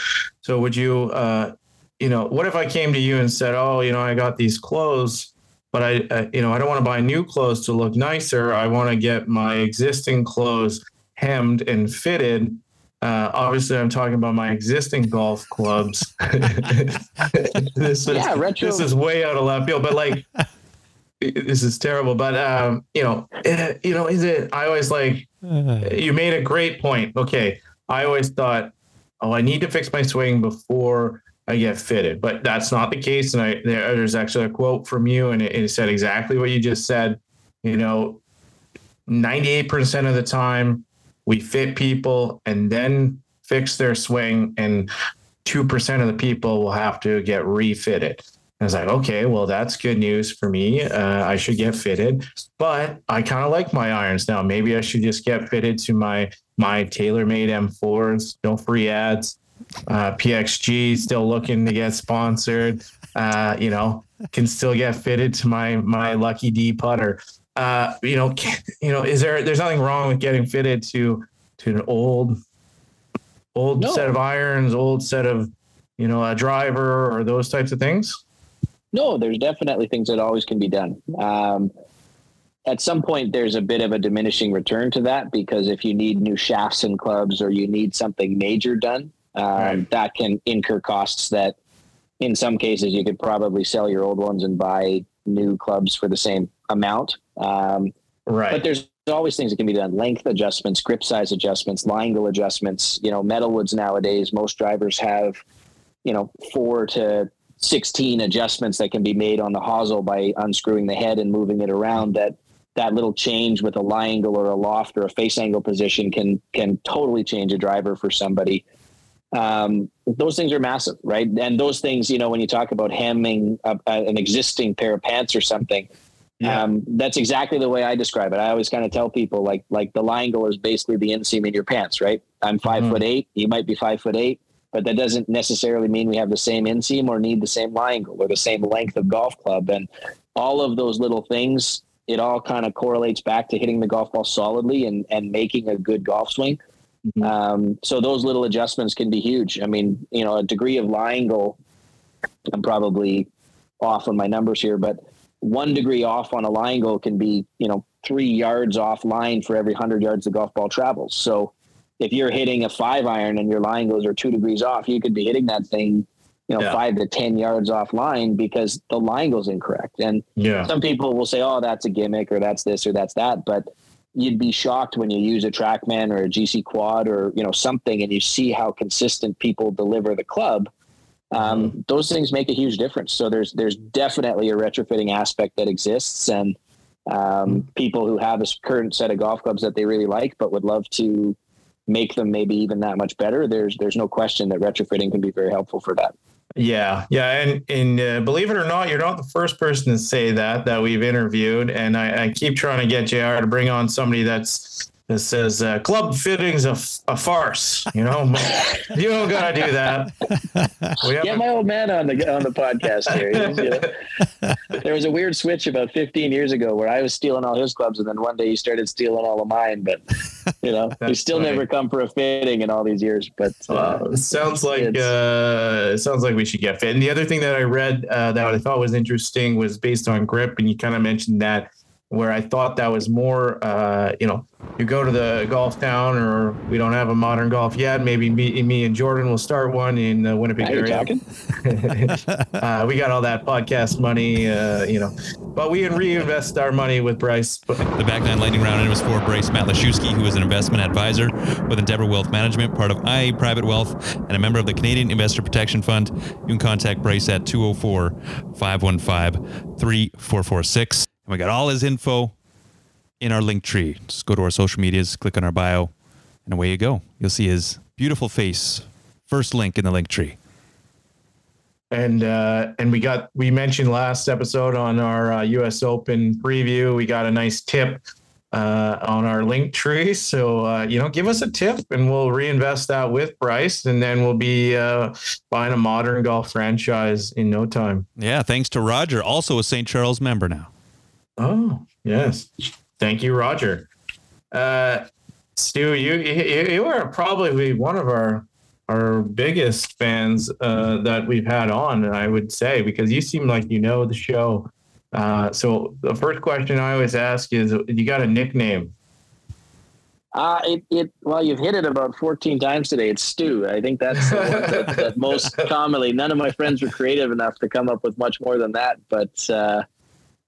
So would you uh, you know, what if I came to you and said, "Oh, you know, I got these clothes, but I, I you know, I don't want to buy new clothes to look nicer. I want to get my existing clothes hemmed and fitted." Uh, obviously, I'm talking about my existing golf clubs. this is yeah, retro. this is way out of left field, but like this is terrible. But um, you know, eh, you know, is it? I always like you made a great point. Okay. I always thought, oh, I need to fix my swing before I get fitted, but that's not the case. And I, there, there's actually a quote from you, and it, it said exactly what you just said. You know, 98% of the time we fit people and then fix their swing and 2% of the people will have to get refitted. I was like, okay, well, that's good news for me. Uh, I should get fitted, but I kind of like my irons now. Maybe I should just get fitted to my my TaylorMade M4s. No free ads. Uh, PXG still looking to get sponsored. Uh, you know, can still get fitted to my my Lucky D putter. Uh, you know, you know, is there? There's nothing wrong with getting fitted to to an old old No. set of irons, old set of you know a driver or those types of things. No, there's definitely things that always can be done. Um, at some point, there's a bit of a diminishing return to that because if you need new shafts and clubs or you need something major done, um, Right. that can incur costs that in some cases you could probably sell your old ones and buy new clubs for the same amount. Um, Right. but there's always things that can be done length adjustments grip size adjustments lie angle adjustments you know metalwoods nowadays most drivers have you know four to 16 adjustments that can be made on the hosel by unscrewing the head and moving it around that that little change with a lie angle or a loft or a face angle position can can totally change a driver for somebody um, those things are massive right and those things you know when you talk about hemming a, a, an existing pair of pants or something Yeah. um, that's exactly the way I describe it. I always kind of tell people like like the lie angle is basically the inseam in your pants, right? I'm 5 Mhm. foot eight. You might be five foot eight, but that doesn't necessarily mean we have the same inseam or need the same lie angle or the same length of golf club. And all of those little things, it all kind of correlates back to hitting the golf ball solidly and and making a good golf swing. Mhm. Um, so those little adjustments can be huge. I mean, you know, a degree of lie angle. I'm probably off on my numbers here, but one degree off on a lie angle can be, you know, three yards off line for every hundred yards the golf ball travels. So if you're hitting a five iron and your lie angles are two degrees off, you could be hitting that thing, you know, Yeah. five to 10 yards off line because the lie angle's incorrect. And yeah. some people will say, oh, that's a gimmick or that's this or that's that. But you'd be shocked when you use a TrackMan or a GC Quad or, you know, something and you see how consistent people deliver the club. Um, Those things make a huge difference. So there's there's definitely a retrofitting aspect that exists, and um, people who have a current set of golf clubs that they really like, but would love to make them maybe even that much better. There's there's no question that retrofitting can be very helpful for that. Yeah, yeah, and and uh, believe it or not, you're not the first person to say that that we've interviewed, and I, I keep trying to get Jr. to bring on somebody that's that says uh, club fitting's a farce. You know, you don't gotta do that. We Get my old man on the on the podcast here. You know, there was a weird switch about 15 years ago where I was stealing all his clubs, and then one day he started stealing all of mine. But you know, That's still funny. never come for a fitting in all these years. But uh, Uh, it sounds like uh, it sounds like we should get fit. And the other thing that I read uh, that I thought was interesting was based on grip, and you kind of mentioned that where I thought that was more, uh, you know, you go to the golf town, or we don't have a modern golf yet. Maybe me, me and Jordan will start one in the Winnipeg now you're area. talking. uh, we got all that podcast money, uh, you know, but we can reinvest our money with Bryce. The back nine lightning round and it was for Bryce Matlashewski, who is an investment advisor with Endeavour Wealth Management, part of IA Private Wealth, and a member of the Canadian Investor Protection Fund. You can contact Bryce at 204 515 3446. And we got all his info in our link tree. Just go to our social medias, click on our bio, and away you go. You'll see his beautiful face. First link in the link tree. and uh, and we got we mentioned last episode on our uh, U.S. Open preview. We got a nice tip uh, on our link tree. So uh, you know, give us a tip, and we'll reinvest that with Bryce, and then we'll be uh, buying a modern golf franchise in no time. Yeah, thanks to Roger, also a St. Charles member now. Oh yes, thank you, Roger. Uh, Stu, you you, you are probably one of our our biggest fans uh, that we've had on, I would say, because you seem like you know the show. Uh, so the first question I always ask is, you got a nickname? Uh, it, it, well, you've hit it about 14 times today. It's Stu. I think that's that, that most commonly. None of my friends were creative enough to come up with much more than that. But uh,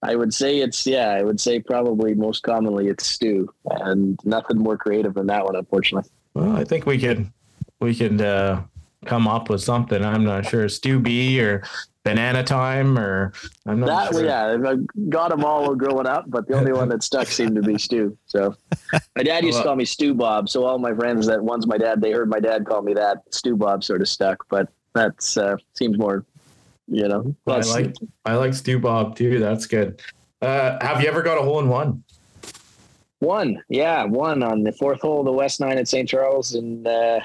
I would say it's, yeah, I would say probably most commonly it's Stu, And nothing more creative than that one, unfortunately. Well, I think we could we could uh, come up with something. I'm not sure, Stu B or banana time or I'm not That sure. yeah, I got them all growing up, but the only one that stuck seemed to be Stu. So my dad used to call me Stu Bob. So all my friends that once my dad, they heard my dad call me that. Stu Bob sort of stuck, but that's uh, seems more, you know. I like I like Stu Bob too. That's good. Uh, have you ever got a hole in one? One, yeah, one on the fourth hole of the West Nine at St. Charles in uh,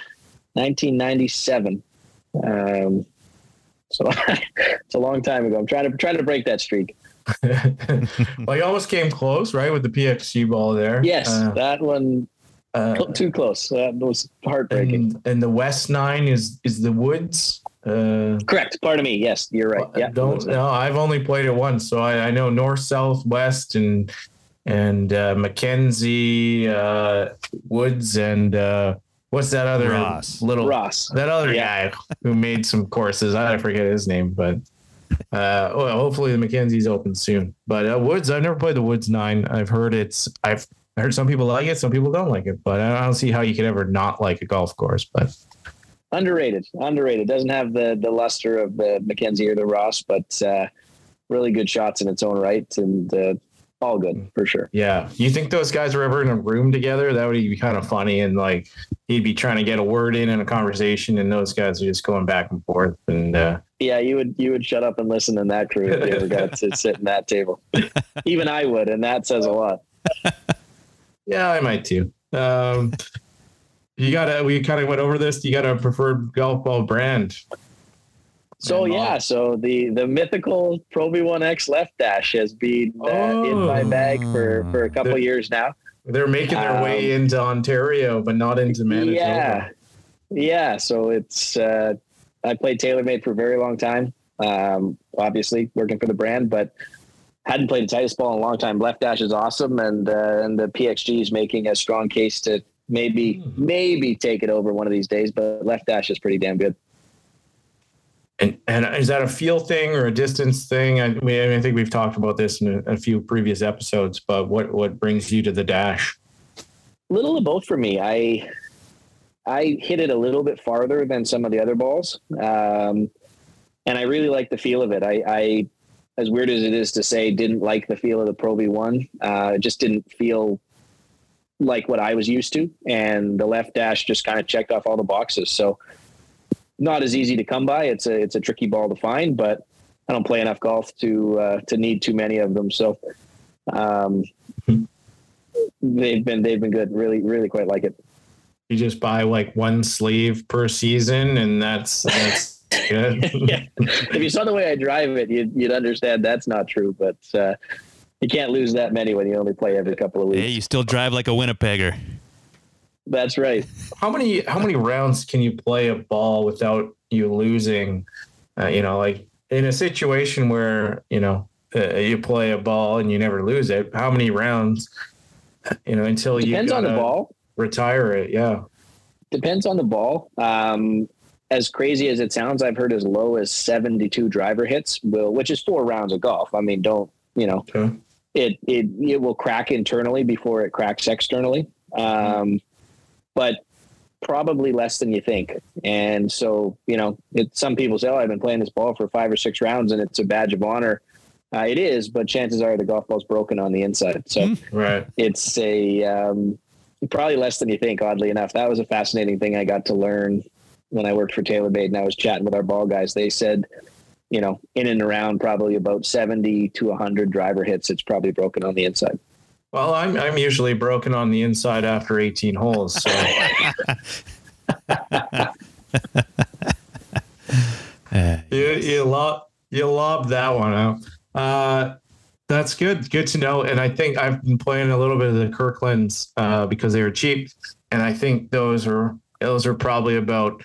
1997. Um, so it's a long time ago. I'm trying to trying to break that streak. well, you almost came close, right, with the PXG ball there. Yes, Uh, that one uh, too close. That was heartbreaking. and, and the West Nine is is the Woods. Uh, Correct. Pardon me. Yes, you're right. Yeah. Don't no, I've only played it once, so I, I know north, south, west, and and uh, Mackenzie uh, Woods and uh, what's that other Ross. little Ross. that other Yeah. guy who made some courses. I forget his name, but uh, well, hopefully the Mackenzie's open soon. But uh, Woods, I've never played the Woods Nine. I've heard it's I've heard some people like it, some people don't like it, but I don't see how you could ever not like a golf course. But Underrated. Underrated. Doesn't have the the luster of the Mackenzie or the Ross, but uh, really good shots in its own right, and uh, all good for sure. Yeah. You think those guys were ever in a room together? That would be kind of funny. And like he'd be trying to get a word in in a conversation, and those guys are just going back and forth. And uh, Yeah, you would you would shut up and listen in that crew if you ever got to sit in that table. Even I would, and that says a lot. yeah, I might too. Um, you got to, we kind of went over this. You got a preferred golf ball brand. So And yeah, so the the mythical Pro V1X left dash has been uh, in my bag for for a couple The- years now. They're making their way Um, into Ontario, but not into Manitoba. Yeah, yeah. So it's uh, I played TaylorMade for a very long time. Um, obviously working for the brand, but hadn't played a Titleist ball in a long time. Left dash is awesome, and uh, and the PXG is making a strong case to maybe Hmm. maybe take it over one of these days. But left dash is pretty damn good. And, and is that a feel thing or a distance thing? I mean, I think we've talked about this in a, a few previous episodes, but what, what brings you to the dash? little of both for me. I I hit it a little bit farther than some of the other balls, um, and I really like the feel of it. I, I, as weird as it is to say, didn't like the feel of the Pro V One. Uh, it just didn't feel like what I was used to, and the left dash just kind of checked off all the boxes. So not as easy to come by. It's a it's a tricky ball to find, but I don't play enough golf to uh, to need too many of them. So. Um, they've been they've been good. Really, really quite like it. You just buy like one sleeve per season, and that's that's good. yeah. If you saw the way I drive it, you'd, you'd understand that's not true. But uh, you can't lose that many when you only play every couple of weeks. Yeah, you still drive like a Winnipegger. That's right. How many how many rounds can you play a ball without you losing? Uh, you know, like in a situation where you know uh, you play a ball and you never lose it. How many rounds? You know, until you Depends on the ball. retire it. Yeah. Depends on the ball. Um, as crazy as it sounds, I've heard as low as 72 driver hits, will which is four rounds of golf. I mean, don't you know? Okay. It it it will crack internally before it cracks externally. Um, but probably less than you think. And so, you know, it, some people say, "Oh, I've been playing this ball for five or six rounds, and it's a badge of honor." Uh, it is, but chances are the golf ball's broken on the inside. So Right. it's a um, probably less than you think. Oddly enough, that was a fascinating thing I got to learn when I worked for TaylorMade, and I was chatting with our ball guys. They said, you know, in and around probably about seventy to hundred driver hits, it's probably broken on the inside. Well, I'm I'm usually broken on the inside after 18 holes. So you you lob you lob that one out. Uh, that's good. Good to know. And I think I've been playing a little bit of the Kirklands uh, because they were cheap, and I think those are those are probably about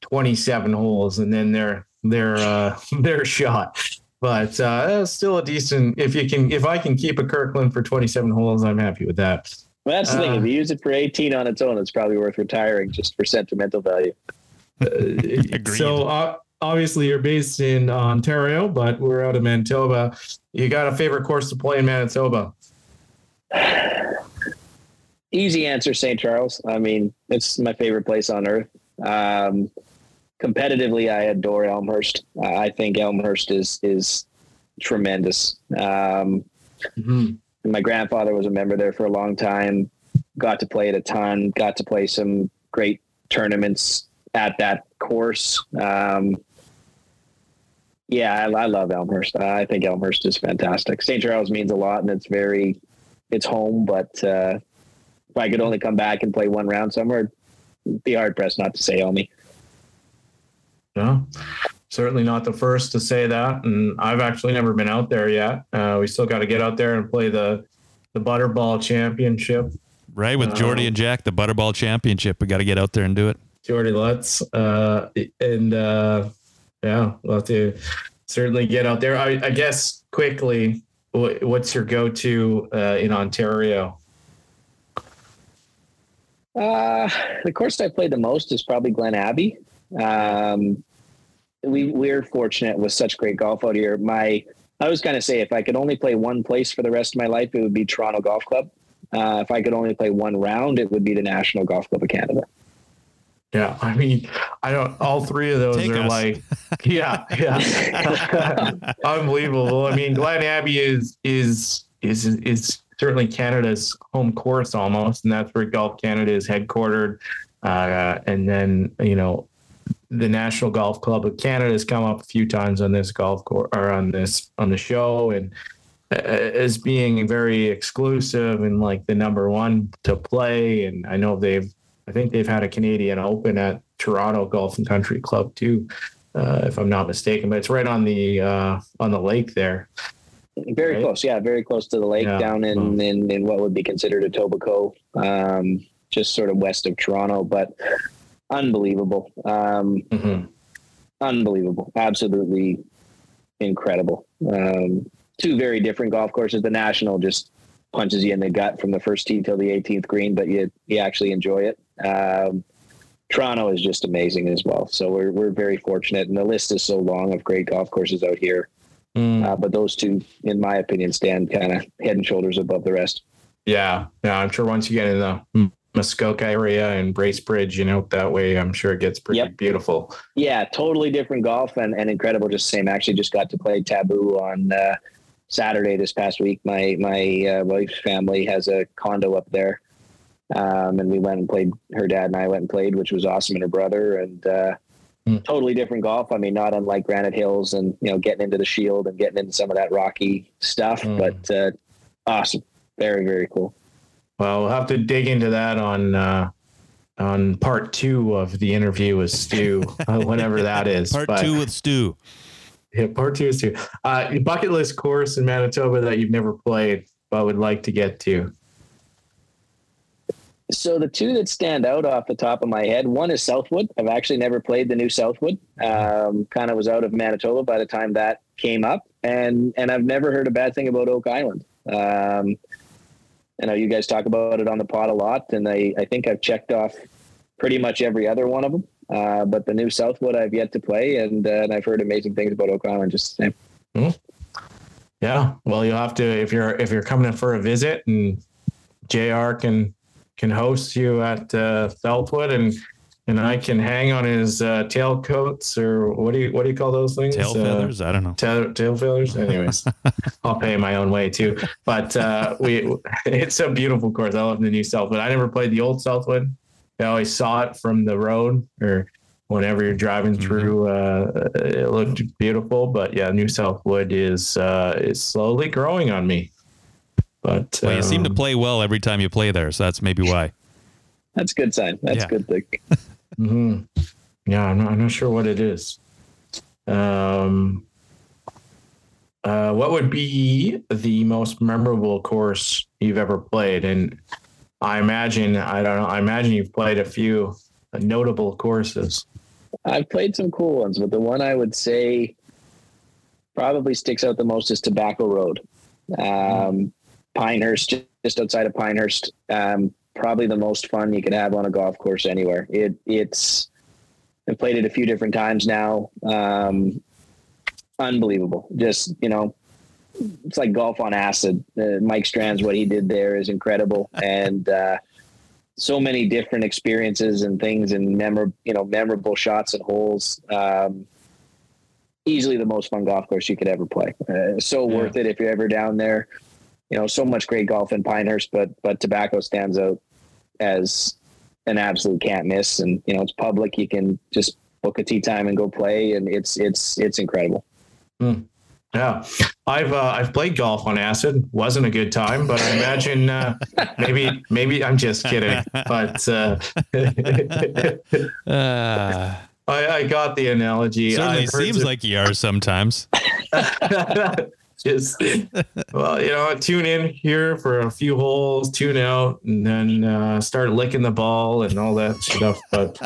27 holes, and then they're they're uh, they're shot. But uh, still a decent. If you can, if I can keep a Kirkland for 27 holes, I'm happy with that. Well, that's the thing. Uh, If you use it for eighteen on its own, it's probably worth retiring just for sentimental value. Agreed. So uh, obviously you're based in Ontario, but we're out of Manitoba. You got a favorite course to play in Manitoba? Easy answer, St. Charles. I mean, it's my favorite place on earth. Um, competitively, I adore Elmhurst. Uh, I think Elmhurst is is tremendous. Um, Mhm. my grandfather was a member there for a long time. Got to play it a ton. Got to play some great tournaments at that course. Um, yeah, I, I love Elmhurst. I think Elmhurst is fantastic. St. Charles means a lot, and it's very, it's home. But uh, if I could only come back and play one round somewhere, be hard pressed not to say Elmy. No, certainly not the first to say that. And I've actually never been out there yet. Uh, we still got to get out there and play the the Butterball Championship. Right with Jordy Um, and Jack, the Butterball Championship. We got to get out there and do it. Jordy Lutz. Uh, and uh, yeah, we'll have to certainly get out there. I, I guess quickly, wh- what's your go to uh, in Ontario? Uh, the course I played the most is probably Glen Abbey. Um, we we're fortunate with such great golf out here. My I was kind of say if I could only play one place for the rest of my life, it would be Toronto Golf Club. Uh, if I could only play one round, it would be the National Golf Club of Canada. Yeah, I mean, I don't. All three of those Take are us. like, yeah, yeah, unbelievable. I mean, Glen Abbey is is is is certainly Canada's home course almost, and that's where Golf Canada is headquartered. Uh, and then you know, the National Golf Club of Canada has come up a few times on this golf course or on this on the show, and uh, as being very exclusive and like the number one to play. And I know they've I think they've had a Canadian Open at Toronto Golf and Country Club too, uh, if I'm not mistaken. But it's right on the uh, on the lake there. Very Right. close, yeah, very close to the lake Yeah. down in, in in what would be considered Etobicoke, um, just sort of west of Toronto, but unbelievable. Um, Mhm. unbelievable, absolutely incredible. Um, two very different golf courses. The National just punches you in the gut from the first tee till the 18th green, but you you actually enjoy it. Um, Toronto is just amazing as well. So we're we're very fortunate, and the list is so long of great golf courses out here. Mm. Uh, but those two, in my opinion, stand kind of head and shoulders above the rest. Yeah, yeah. I'm sure once you get in the Muskoka area and Bracebridge, you know, that way, I'm sure it gets pretty Yep. beautiful. Yeah, totally different golf and, and incredible. Just the same. Actually, just got to play Taboo on uh, Saturday this past week. My my uh, wife's family has a condo up there, um, and we went and played. Her dad and I went and played, which was awesome, and her brother, and uh, Hmm. totally different golf. I mean, not unlike Granite Hills, and you know, getting into the Shield and getting into some of that rocky stuff, Hmm. but uh, awesome, very very cool. Well, we'll have to dig into that on uh, on part two of the interview with Stu, uh, whenever that is. Part But- two with Stu. Yeah, part two is two. Uh, bucket list course in Manitoba that you've never played but would like to get to. So the two that stand out off the top of my head, one is Southwood. I've actually never played the new Southwood. Um, kind of was out of Manitoba by the time that came up, and and I've never heard a bad thing about Oak Island. Um, I know you guys talk about it on the pod a lot, and I I think I've checked off pretty much every other one of them. Uh, but the new Southwood I've yet to play, and, uh, and I've heard amazing things about Oak Island. Just the same. Yeah, well, you'll have to if you're if you're coming in for a visit, and Jr. can can host you at uh, Southwood, and and I can hang on his uh, tail coats or what do you what do you call those things? Tail Uh, feathers? I don't know. tail, tail feathers. Anyways, I'll pay my own way too. But uh, we, it's a beautiful course. I love the new Southwood. I never played the old Southwood. I always saw it from the road or whenever you're driving Mhm. through. Uh, it looked beautiful. But yeah, New Southwood is uh, is slowly growing on me. But Well, you seem to um, play well every time you play there, so that's maybe why. That's a good sign. That's Yeah. a good thing. mhm. Yeah, I'm not, I'm not sure what it is. Um, uh, what would be the most memorable course you've ever played? And I imagine, I don't know, I imagine you've played a few notable courses. I've played some cool ones, but the one I would say probably sticks out the most is Tobacco Road. Um, Pinehurst, just outside of Pinehurst, um, probably the most fun you can have on a golf course anywhere. It it's I've played it a few different times now. Um, unbelievable. Just you know, it's like golf on acid. Uh, Mike Strantz, what he did there is incredible, and uh, so many different experiences and things and memorable, you know, memorable shots and holes. Um, easily the most fun golf course you could ever play. Uh, so Yeah. worth it if you're ever down there. You know, so much great golf in Pinehurst, but but tobacco stands out as an absolute can't miss. And you know, it's public. You can just book a tee time and go play, and it's it's it's incredible. Yeah, I've uh, I've played golf on acid. wasn't a good time, but I imagine uh, maybe maybe I'm just kidding. But uh, Uh, I, I got the analogy. certainly seems some- like you are sometimes. just well, you know, tune in here for a few holes, tune out, and then uh, start licking the ball and all that stuff. But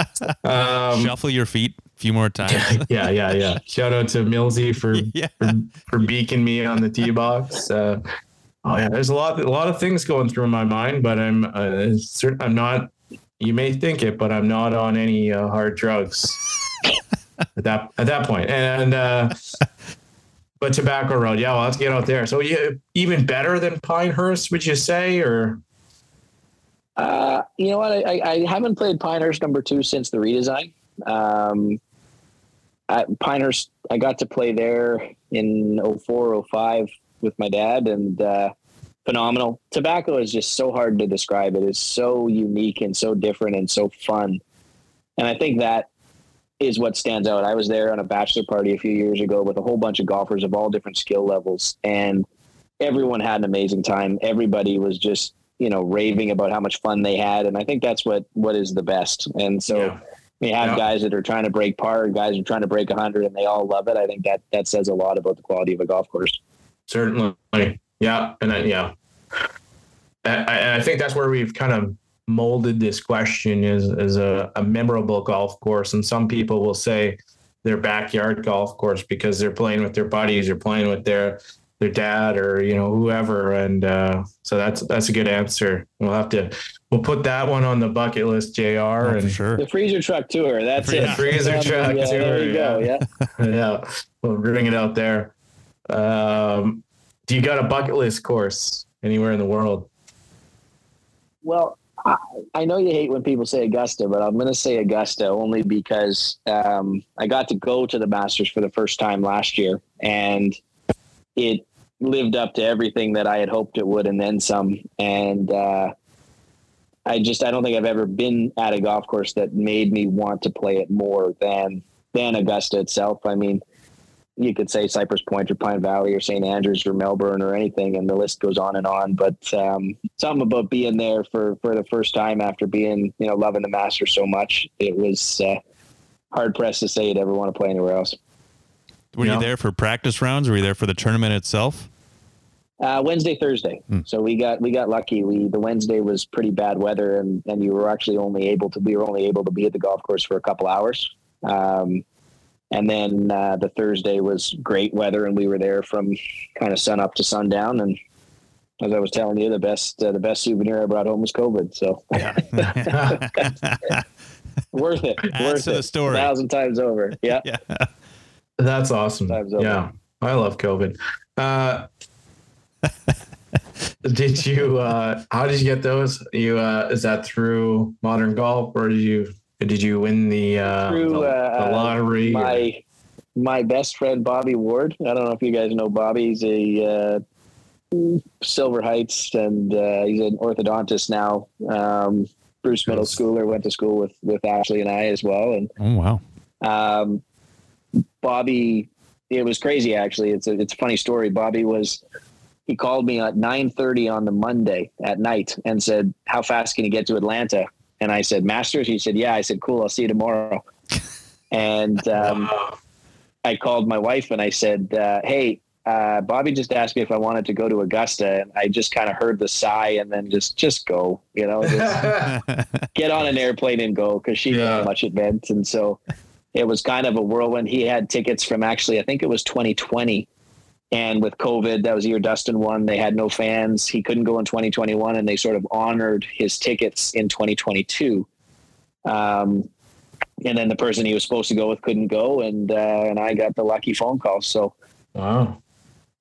um, Shuffle your feet a few more times. yeah, yeah, yeah. Shout out to Millsy for yeah. for, for beaking me on the tee box. Uh, oh yeah, there's a lot, a lot of things going through my mind, but I'm, uh, I'm not. You may think it, but I'm not on any uh, hard drugs at that at that point. And uh, but Tobacco Road, yeah, well, let's get out there. So yeah, even better than Pinehurst, would you say, or Uh, you know what? I, I, haven't played Pinehurst number two since the redesign. Um, Pinehurst, I got to play there in 04, 05 with my dad, and uh, phenomenal. Tobacco is just so hard to describe. It is so unique and so different and so fun. And I think that is what stands out. I was there on a bachelor party a few years ago with a whole bunch of golfers of all different skill levels, and everyone had an amazing time. Everybody was just you know raving about how much fun they had, and I think that's what what is the best. And so. Yeah. We have Yeah. guys that are trying to break par, guys are trying to break 100, and they all love it. I think that that says a lot about the quality of a golf course. certainly, yeah, and then, yeah, I, I- I think that's where we've kind of molded this question is as a, a memorable golf course, and some people will say their backyard golf course because they're playing with their buddies or playing with their their dad or you know whoever, and uh, so that's that's a good answer. We'll have to we'll put that one on the bucket list, Jr. Oh, and sure. The freezer truck tour. That's The it. freezer Um, truck yeah, There tour, you go. yeah. Yeah. yeah, we'll bring it out there. Um, do you got a bucket list course anywhere in the world? Well, I, know you hate when people say Augusta, but I'm going to say Augusta only because um, I got to go to the Masters for the first time last year, and it lived up to everything that I had hoped it would, and then some. And uh, I just I don't think I've ever been at a golf course that made me want to play it more than than Augusta itself. I mean, you could say Cypress Point or Pine Valley or St. Andrews or Melbourne or anything, and the list goes on and on. But um, something about being there for for the first time after being you know loving the Masters so much, it was uh, hard pressed to say you'd ever want to play anywhere else. Were Yeah. you there for practice rounds? Or were you there for the tournament itself? Uh, Wednesday, Thursday. Hmm. So we got we got lucky. We the Wednesday was pretty bad weather, and and you were actually only able to we were only able to be at the golf course for a couple hours. Um, and then uh, the Thursday was great weather, and we were there from kind of sun up to sundown. And as I was telling you, the best uh, the best souvenir I brought home was COVID. So worth it. Adds worth to the it. story. A thousand times over. Yeah. yeah. That's awesome. Time's over. Yeah, I love COVID. Uh, did you? Uh, how did you get those? You uh, is that through Modern Golf, or did you did you win the uh, Through, the, uh, the lottery? my my best friend Bobby Ward. I don't know if you guys know Bobby. He's a uh, Silver Heights, and uh, he's an orthodontist now. Um, Bruce middle schooler went to school with with Ashley and I as well, and Oh wow. um, Bobby. It was crazy actually. It's a it's a funny story. Bobby was he called me at nine thirty on the Monday at night and said, "How fast can you get to Atlanta?" And I said, "Masters." He said, "Yeah." I said, "Cool. I'll see you tomorrow." And um, Wow. I called my wife and I said, uh, "Hey, uh, Bobby just asked me if I wanted to go to Augusta, and I just kind of heard the sigh and then just just go, you know, just get on an airplane and go because she knew Yeah. how much it meant. And so it was kind of a whirlwind. He had tickets from actually, I think it was 2020. And with COVID, that was the year Dustin won. They had no fans. He couldn't go in 2021, and they sort of honored his tickets in 2022. Um, and then the person he was supposed to go with couldn't go, and uh, and I got the lucky phone call. So wow.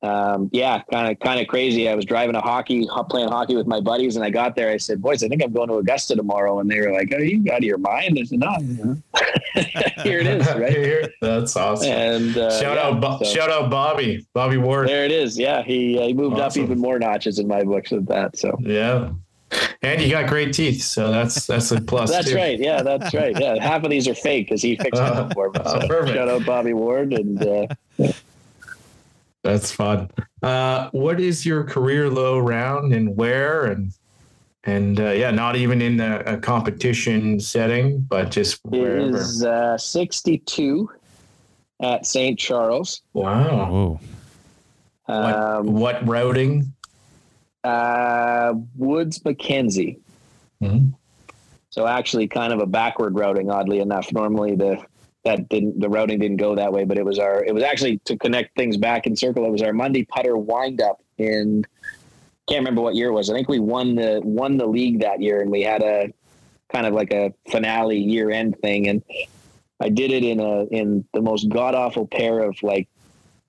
Um, yeah, kind of kind of crazy. I was driving a hockey, playing hockey with my buddies, and I got there. I said, "Boys, I think I'm going to Augusta tomorrow." And they were like, "Are you out of your mind?" I said, "No, here it is, right?" here. That's awesome. And uh, shout yeah, out, Bo- so shout out, Bobby, Bobby Ward. there it is. Yeah, he uh, he moved up even more notches in my books with that. So Yeah, and you got great teeth, so that's that's a plus. that's too. right. Yeah, that's right. Yeah, half of these are fake because he fixed them for me. So perfect. shout out Bobby Ward and. Uh, That's fun. Uh, what is your career low round and where and and uh, yeah, not even in a, a competition setting, but just It wherever. is uh, 62 at St. Charles. Wow. Whoa. What, Um, what routing? uh, Woods Mackenzie. Mhm. So actually, kind of a backward routing. Oddly enough, normally the that didn't the routing didn't go that way, but it was our it was actually to connect things back in circle. It was our Monday putter wind up in can't remember what year it was. I think we won the won the league that year, and we had a kind of like a finale year end thing, and I did it in a in the most god awful pair of like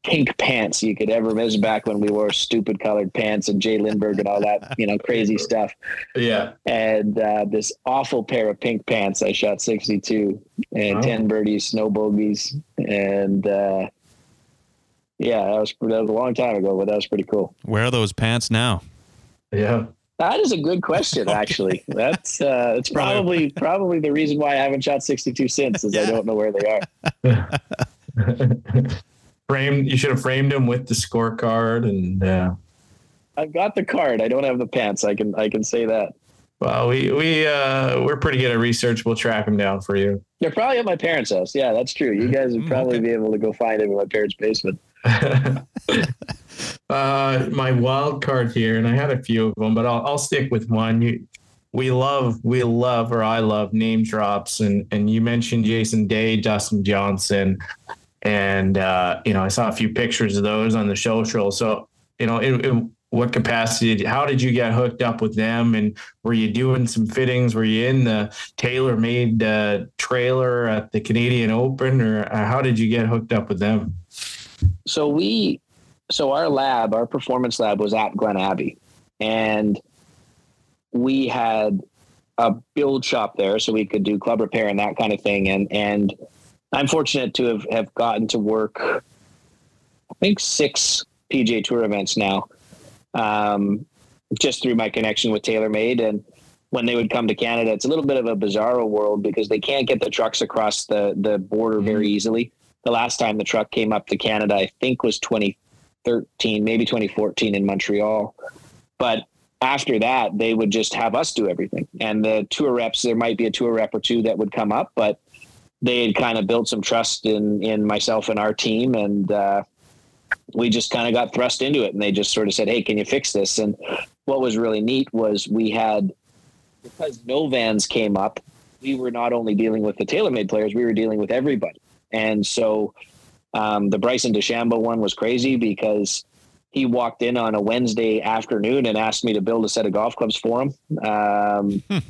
pink pants you could ever. This was back when we wore stupid colored pants and J.Lindeberg and all that you know crazy stuff Yeah. and uh, this awful pair of pink pants. I shot 62 and Wow. 10 birdies, no bogeys. And uh, yeah, that was, that was a long time ago, but that was pretty cool. Where are those pants now? Yeah. That is a good question, actually. That's uh, it's probably probably the reason why I haven't shot 62 since is I don't know where they are. framed. You should have framed him with the scorecard, and uh, I've got the card. I don't have the pants. I can I can say that. well, we we uh, we're pretty good at research. We'll track him down for you. They're probably at my parents' house. Yeah, that's true. You guys would Mm, probably be able to go find him in my parents' basement. uh, my wild card here, and I had a few of them, but I'll, I'll stick with one. You, we love, we love, or I love name drops, and and you mentioned Jason Day, Dustin Johnson, and uh, you know I saw a few pictures of those on the social. So you know, in, in what capacity? How did you get hooked up with them? And were you doing some fittings? Were you in the TaylorMade uh, trailer at the Canadian Open, or uh, how did you get hooked up with them? so we so our lab our performance lab was at glen abbey and we had a build shop there so we could do club repair and that kind of thing and and i'm fortunate to have, have gotten to work i think six PGA tour events now um, just through my connection with TaylorMade and when they would come to Canada, it's a little bit of a bizarro world because they can't get the trucks across the the border very easily the last time the truck came up to Canada, I think was 2013, maybe 2014 in Montreal. But after that, they would just have us do everything. And the tour reps, there might be a tour rep or two that would come up, but they had kind of built some trust in in myself and our team, and uh, we just kind of got thrust into it. And they just sort of said, "Hey, can you fix this?" And what was really neat was we had because no vans came up. We were not only dealing with the TaylorMade players, we were dealing with everybody. And so um, the Bryson DeChambeau one was crazy because he walked in on a Wednesday afternoon and asked me to build a set of golf clubs for him, um,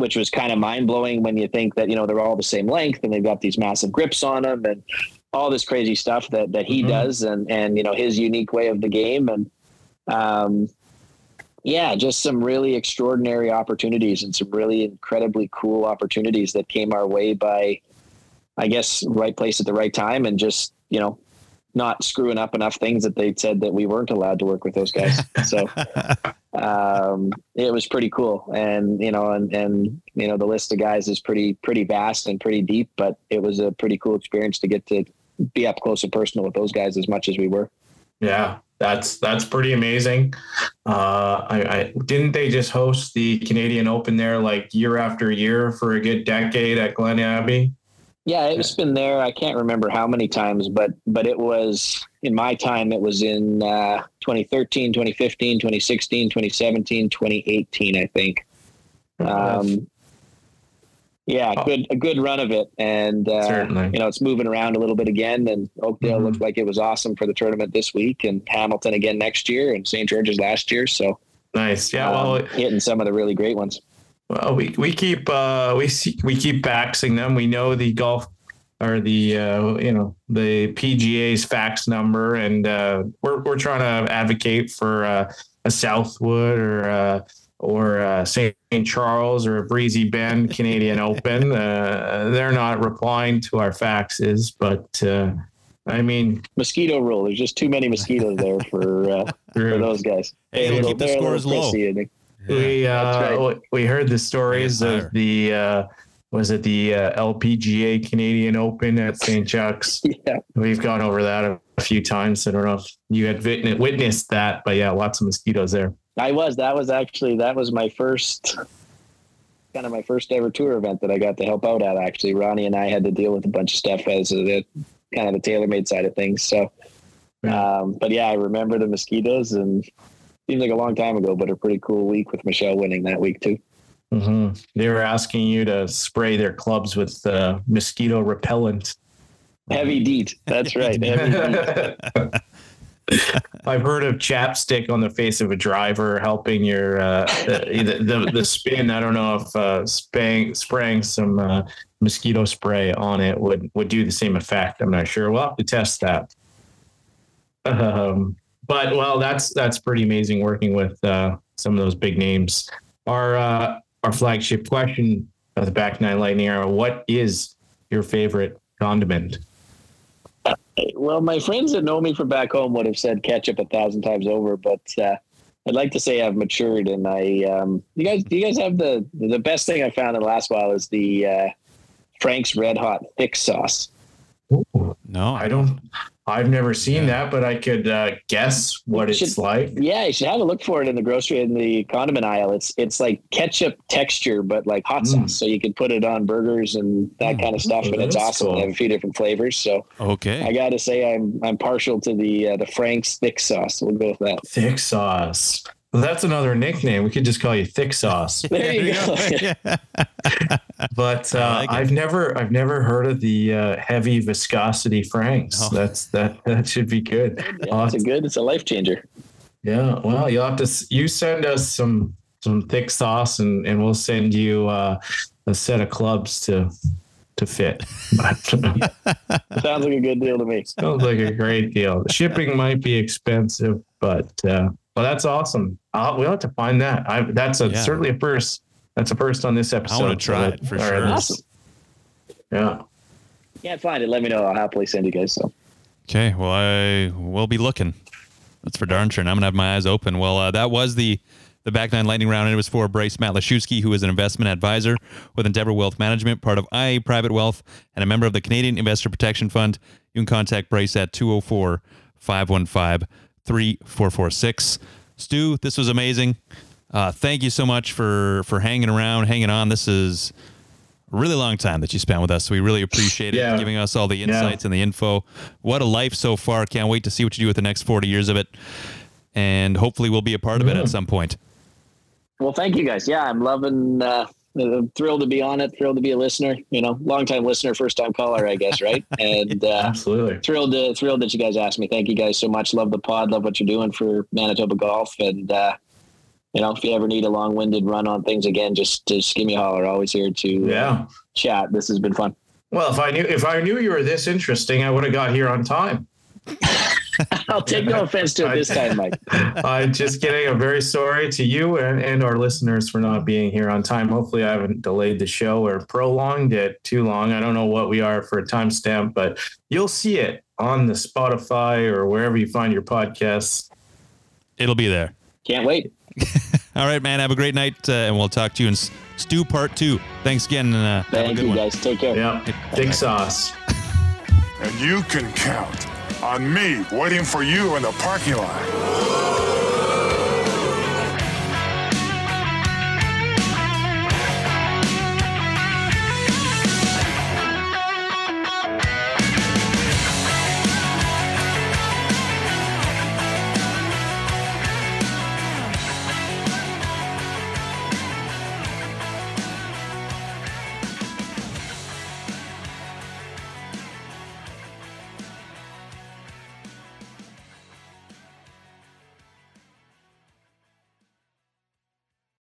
which was kind of mind blowing when you think that, you know, they're all the same length and they've got these massive grips on them and all this crazy stuff that, that he Mhm. does and, and, you know, his unique way of the game. And, um, yeah, just some really extraordinary opportunities and some really incredibly cool opportunities that came our way by, I guess, right place at the right time and just, you know, not screwing up enough things that they said that we weren't allowed to work with those guys. So um, it was pretty cool. And, you know, and, and, you know, the list of guys is pretty, pretty vast and pretty deep, but it was a pretty cool experience to get to be up close and personal with those guys as much as we were. Yeah, that's that's pretty amazing. Uh, I, I didn't they just host the Canadian Open there like year after year for a good decade at Glen Abbey. Yeah, it's been there. I can't remember how many times, but but it was in my time. It was in uh, 2013, 2015, 2016, 2017, 2018. I think. Um, yeah, Oh. good a good run of it, and uh, Certainly. you know it's moving around a little bit again. And Oakdale Mhm. looked like it was awesome for the tournament this week, and Hamilton again next year, and St. George's last year. So Nice. Yeah. um, Well, hitting some of the really great ones. Well, we we keep uh, we see, we keep baxing them. We know the golf or the uh, you know the PGA's fax number, and uh, we're we're trying to advocate for uh, a Southwood or uh, or uh, St. Charles or a Breezy Bend Canadian Open. Uh, they're not replying to our faxes, but uh, I mean, Mosquito rule. There's just too many mosquitoes there for uh, for those guys. Hey, They're a it'll little- keep the they're scores low. Prissy, I think. we uh, right. we heard the stories of the uh, was it the uh, LPGA Canadian Open at St. Chuck's. Yeah. We've gone over that a, a few times. I don't know if you had witness, witnessed that, but yeah, lots of mosquitoes there. I was. That was actually that was my first kind of my first ever tour event that I got to help out at. Actually, Ronnie and I had to deal with a bunch of stuff as a, kind of the TaylorMade side of things. So, um, but yeah, I remember the mosquitoes and seems like a long time ago, but a pretty cool week with Michelle winning that week too. hmm They were asking you to spray their clubs with uh, mosquito repellent. Heavy deet. That's right. I've heard of chapstick on the face of a driver helping your uh, the, the the spin. I don't know if uh, spraying spraying some uh, mosquito spray on it would would do the same effect. I'm not sure. We'll have to test that. Um, but well, that's that's pretty amazing working with uh, some of those big names. Our uh, our flagship question of the back nine lightning hour: What is your favorite condiment? Well, my friends that know me from back home would have said ketchup a thousand times over, but uh, I'd like to say I've matured, and I, um, you guys, you guys have the the best thing I found in the last while is the uh, Frank's Red Hot thick sauce. No, I don't. I've never seen Yeah. that, but I could uh, guess what it's Should- like. Yeah, you should have a look for it in the grocery in the condiment aisle. It's it's like ketchup texture, but like hot Mm. sauce, so you can put it on burgers and that kind of stuff, Oh, and it's awesome. cool. They have a few different flavors, so okay, I got to say I'm I'm partial to the uh, the Frank's thick sauce. We'll go with that. Thick sauce. Well, that's another nickname. We could just call you Thick Sauce. There you go. Yeah. But I uh, like it. I've never, I've never heard of the uh, heavy viscosity Franks. No. That's that. That should be good. Yeah, it's a good. It's a life changer. Yeah. Well, you'll have to. You send us some some thick sauce, and and we'll send you uh, a set of clubs to to fit. Sounds like a good deal to me. Sounds like a great deal. Shipping might be expensive, but uh, well, that's awesome. Uh, we'll have to find that. I, that's a Yeah. certainly a first. That's a first on this episode. I wanna try So it for sure. this- Awesome. Yeah. Can't find it. Let me know. I'll happily send you guys some. Okay. Well, I will be looking. That's for darn sure. And I'm gonna have my eyes open. Well, uh, that was the the back nine lightning round. And it was for Bryce Matlashewski, who is an investment advisor with Endeavour Wealth Management, part of IA Private Wealth, and a member of the Canadian Investor Protection Fund. You can contact Bryce at 204 515 3446. Stu, this was amazing. Uh, thank you so much for for hanging around, hanging on. This is a really long time that you spent with us. We really appreciate it, Yeah. giving us all the insights and the info. What a life so far. Can't wait to see what you do with the next 40 years of it. And hopefully we'll be a part of it at some point. Well, thank you guys. Yeah, I'm loving. Uh, I'm thrilled to be on it. Thrilled to be a listener. You know, long time listener, first time caller, I guess, right? And uh, Absolutely. thrilled to thrilled that you guys asked me. Thank you guys so much. Love the pod. Love what you're doing for Manitoba Golf. And uh, you know, if you ever need a long winded run on things again, just just give me a holler. Always here to uh, Yeah. chat. This has been fun. Well, if I knew if I knew you were this interesting, I would have got here on time. I'll take no offense to it this time, Mike. I'm just kidding. I'm very sorry to you and, and our listeners for not being here on time. Hopefully, I haven't delayed the show or prolonged it too long. I don't know what we are for a timestamp, but you'll see it on the Spotify or wherever you find your podcasts. It'll be there. Can't wait. All right, man. Have a great night. Uh, and we'll talk to you in S- Stu Part 2. Thanks again. And uh, have a Thank good you one. guys. Take care. Yeah, thick sauce. And you can count on me waiting for you in the parking lot.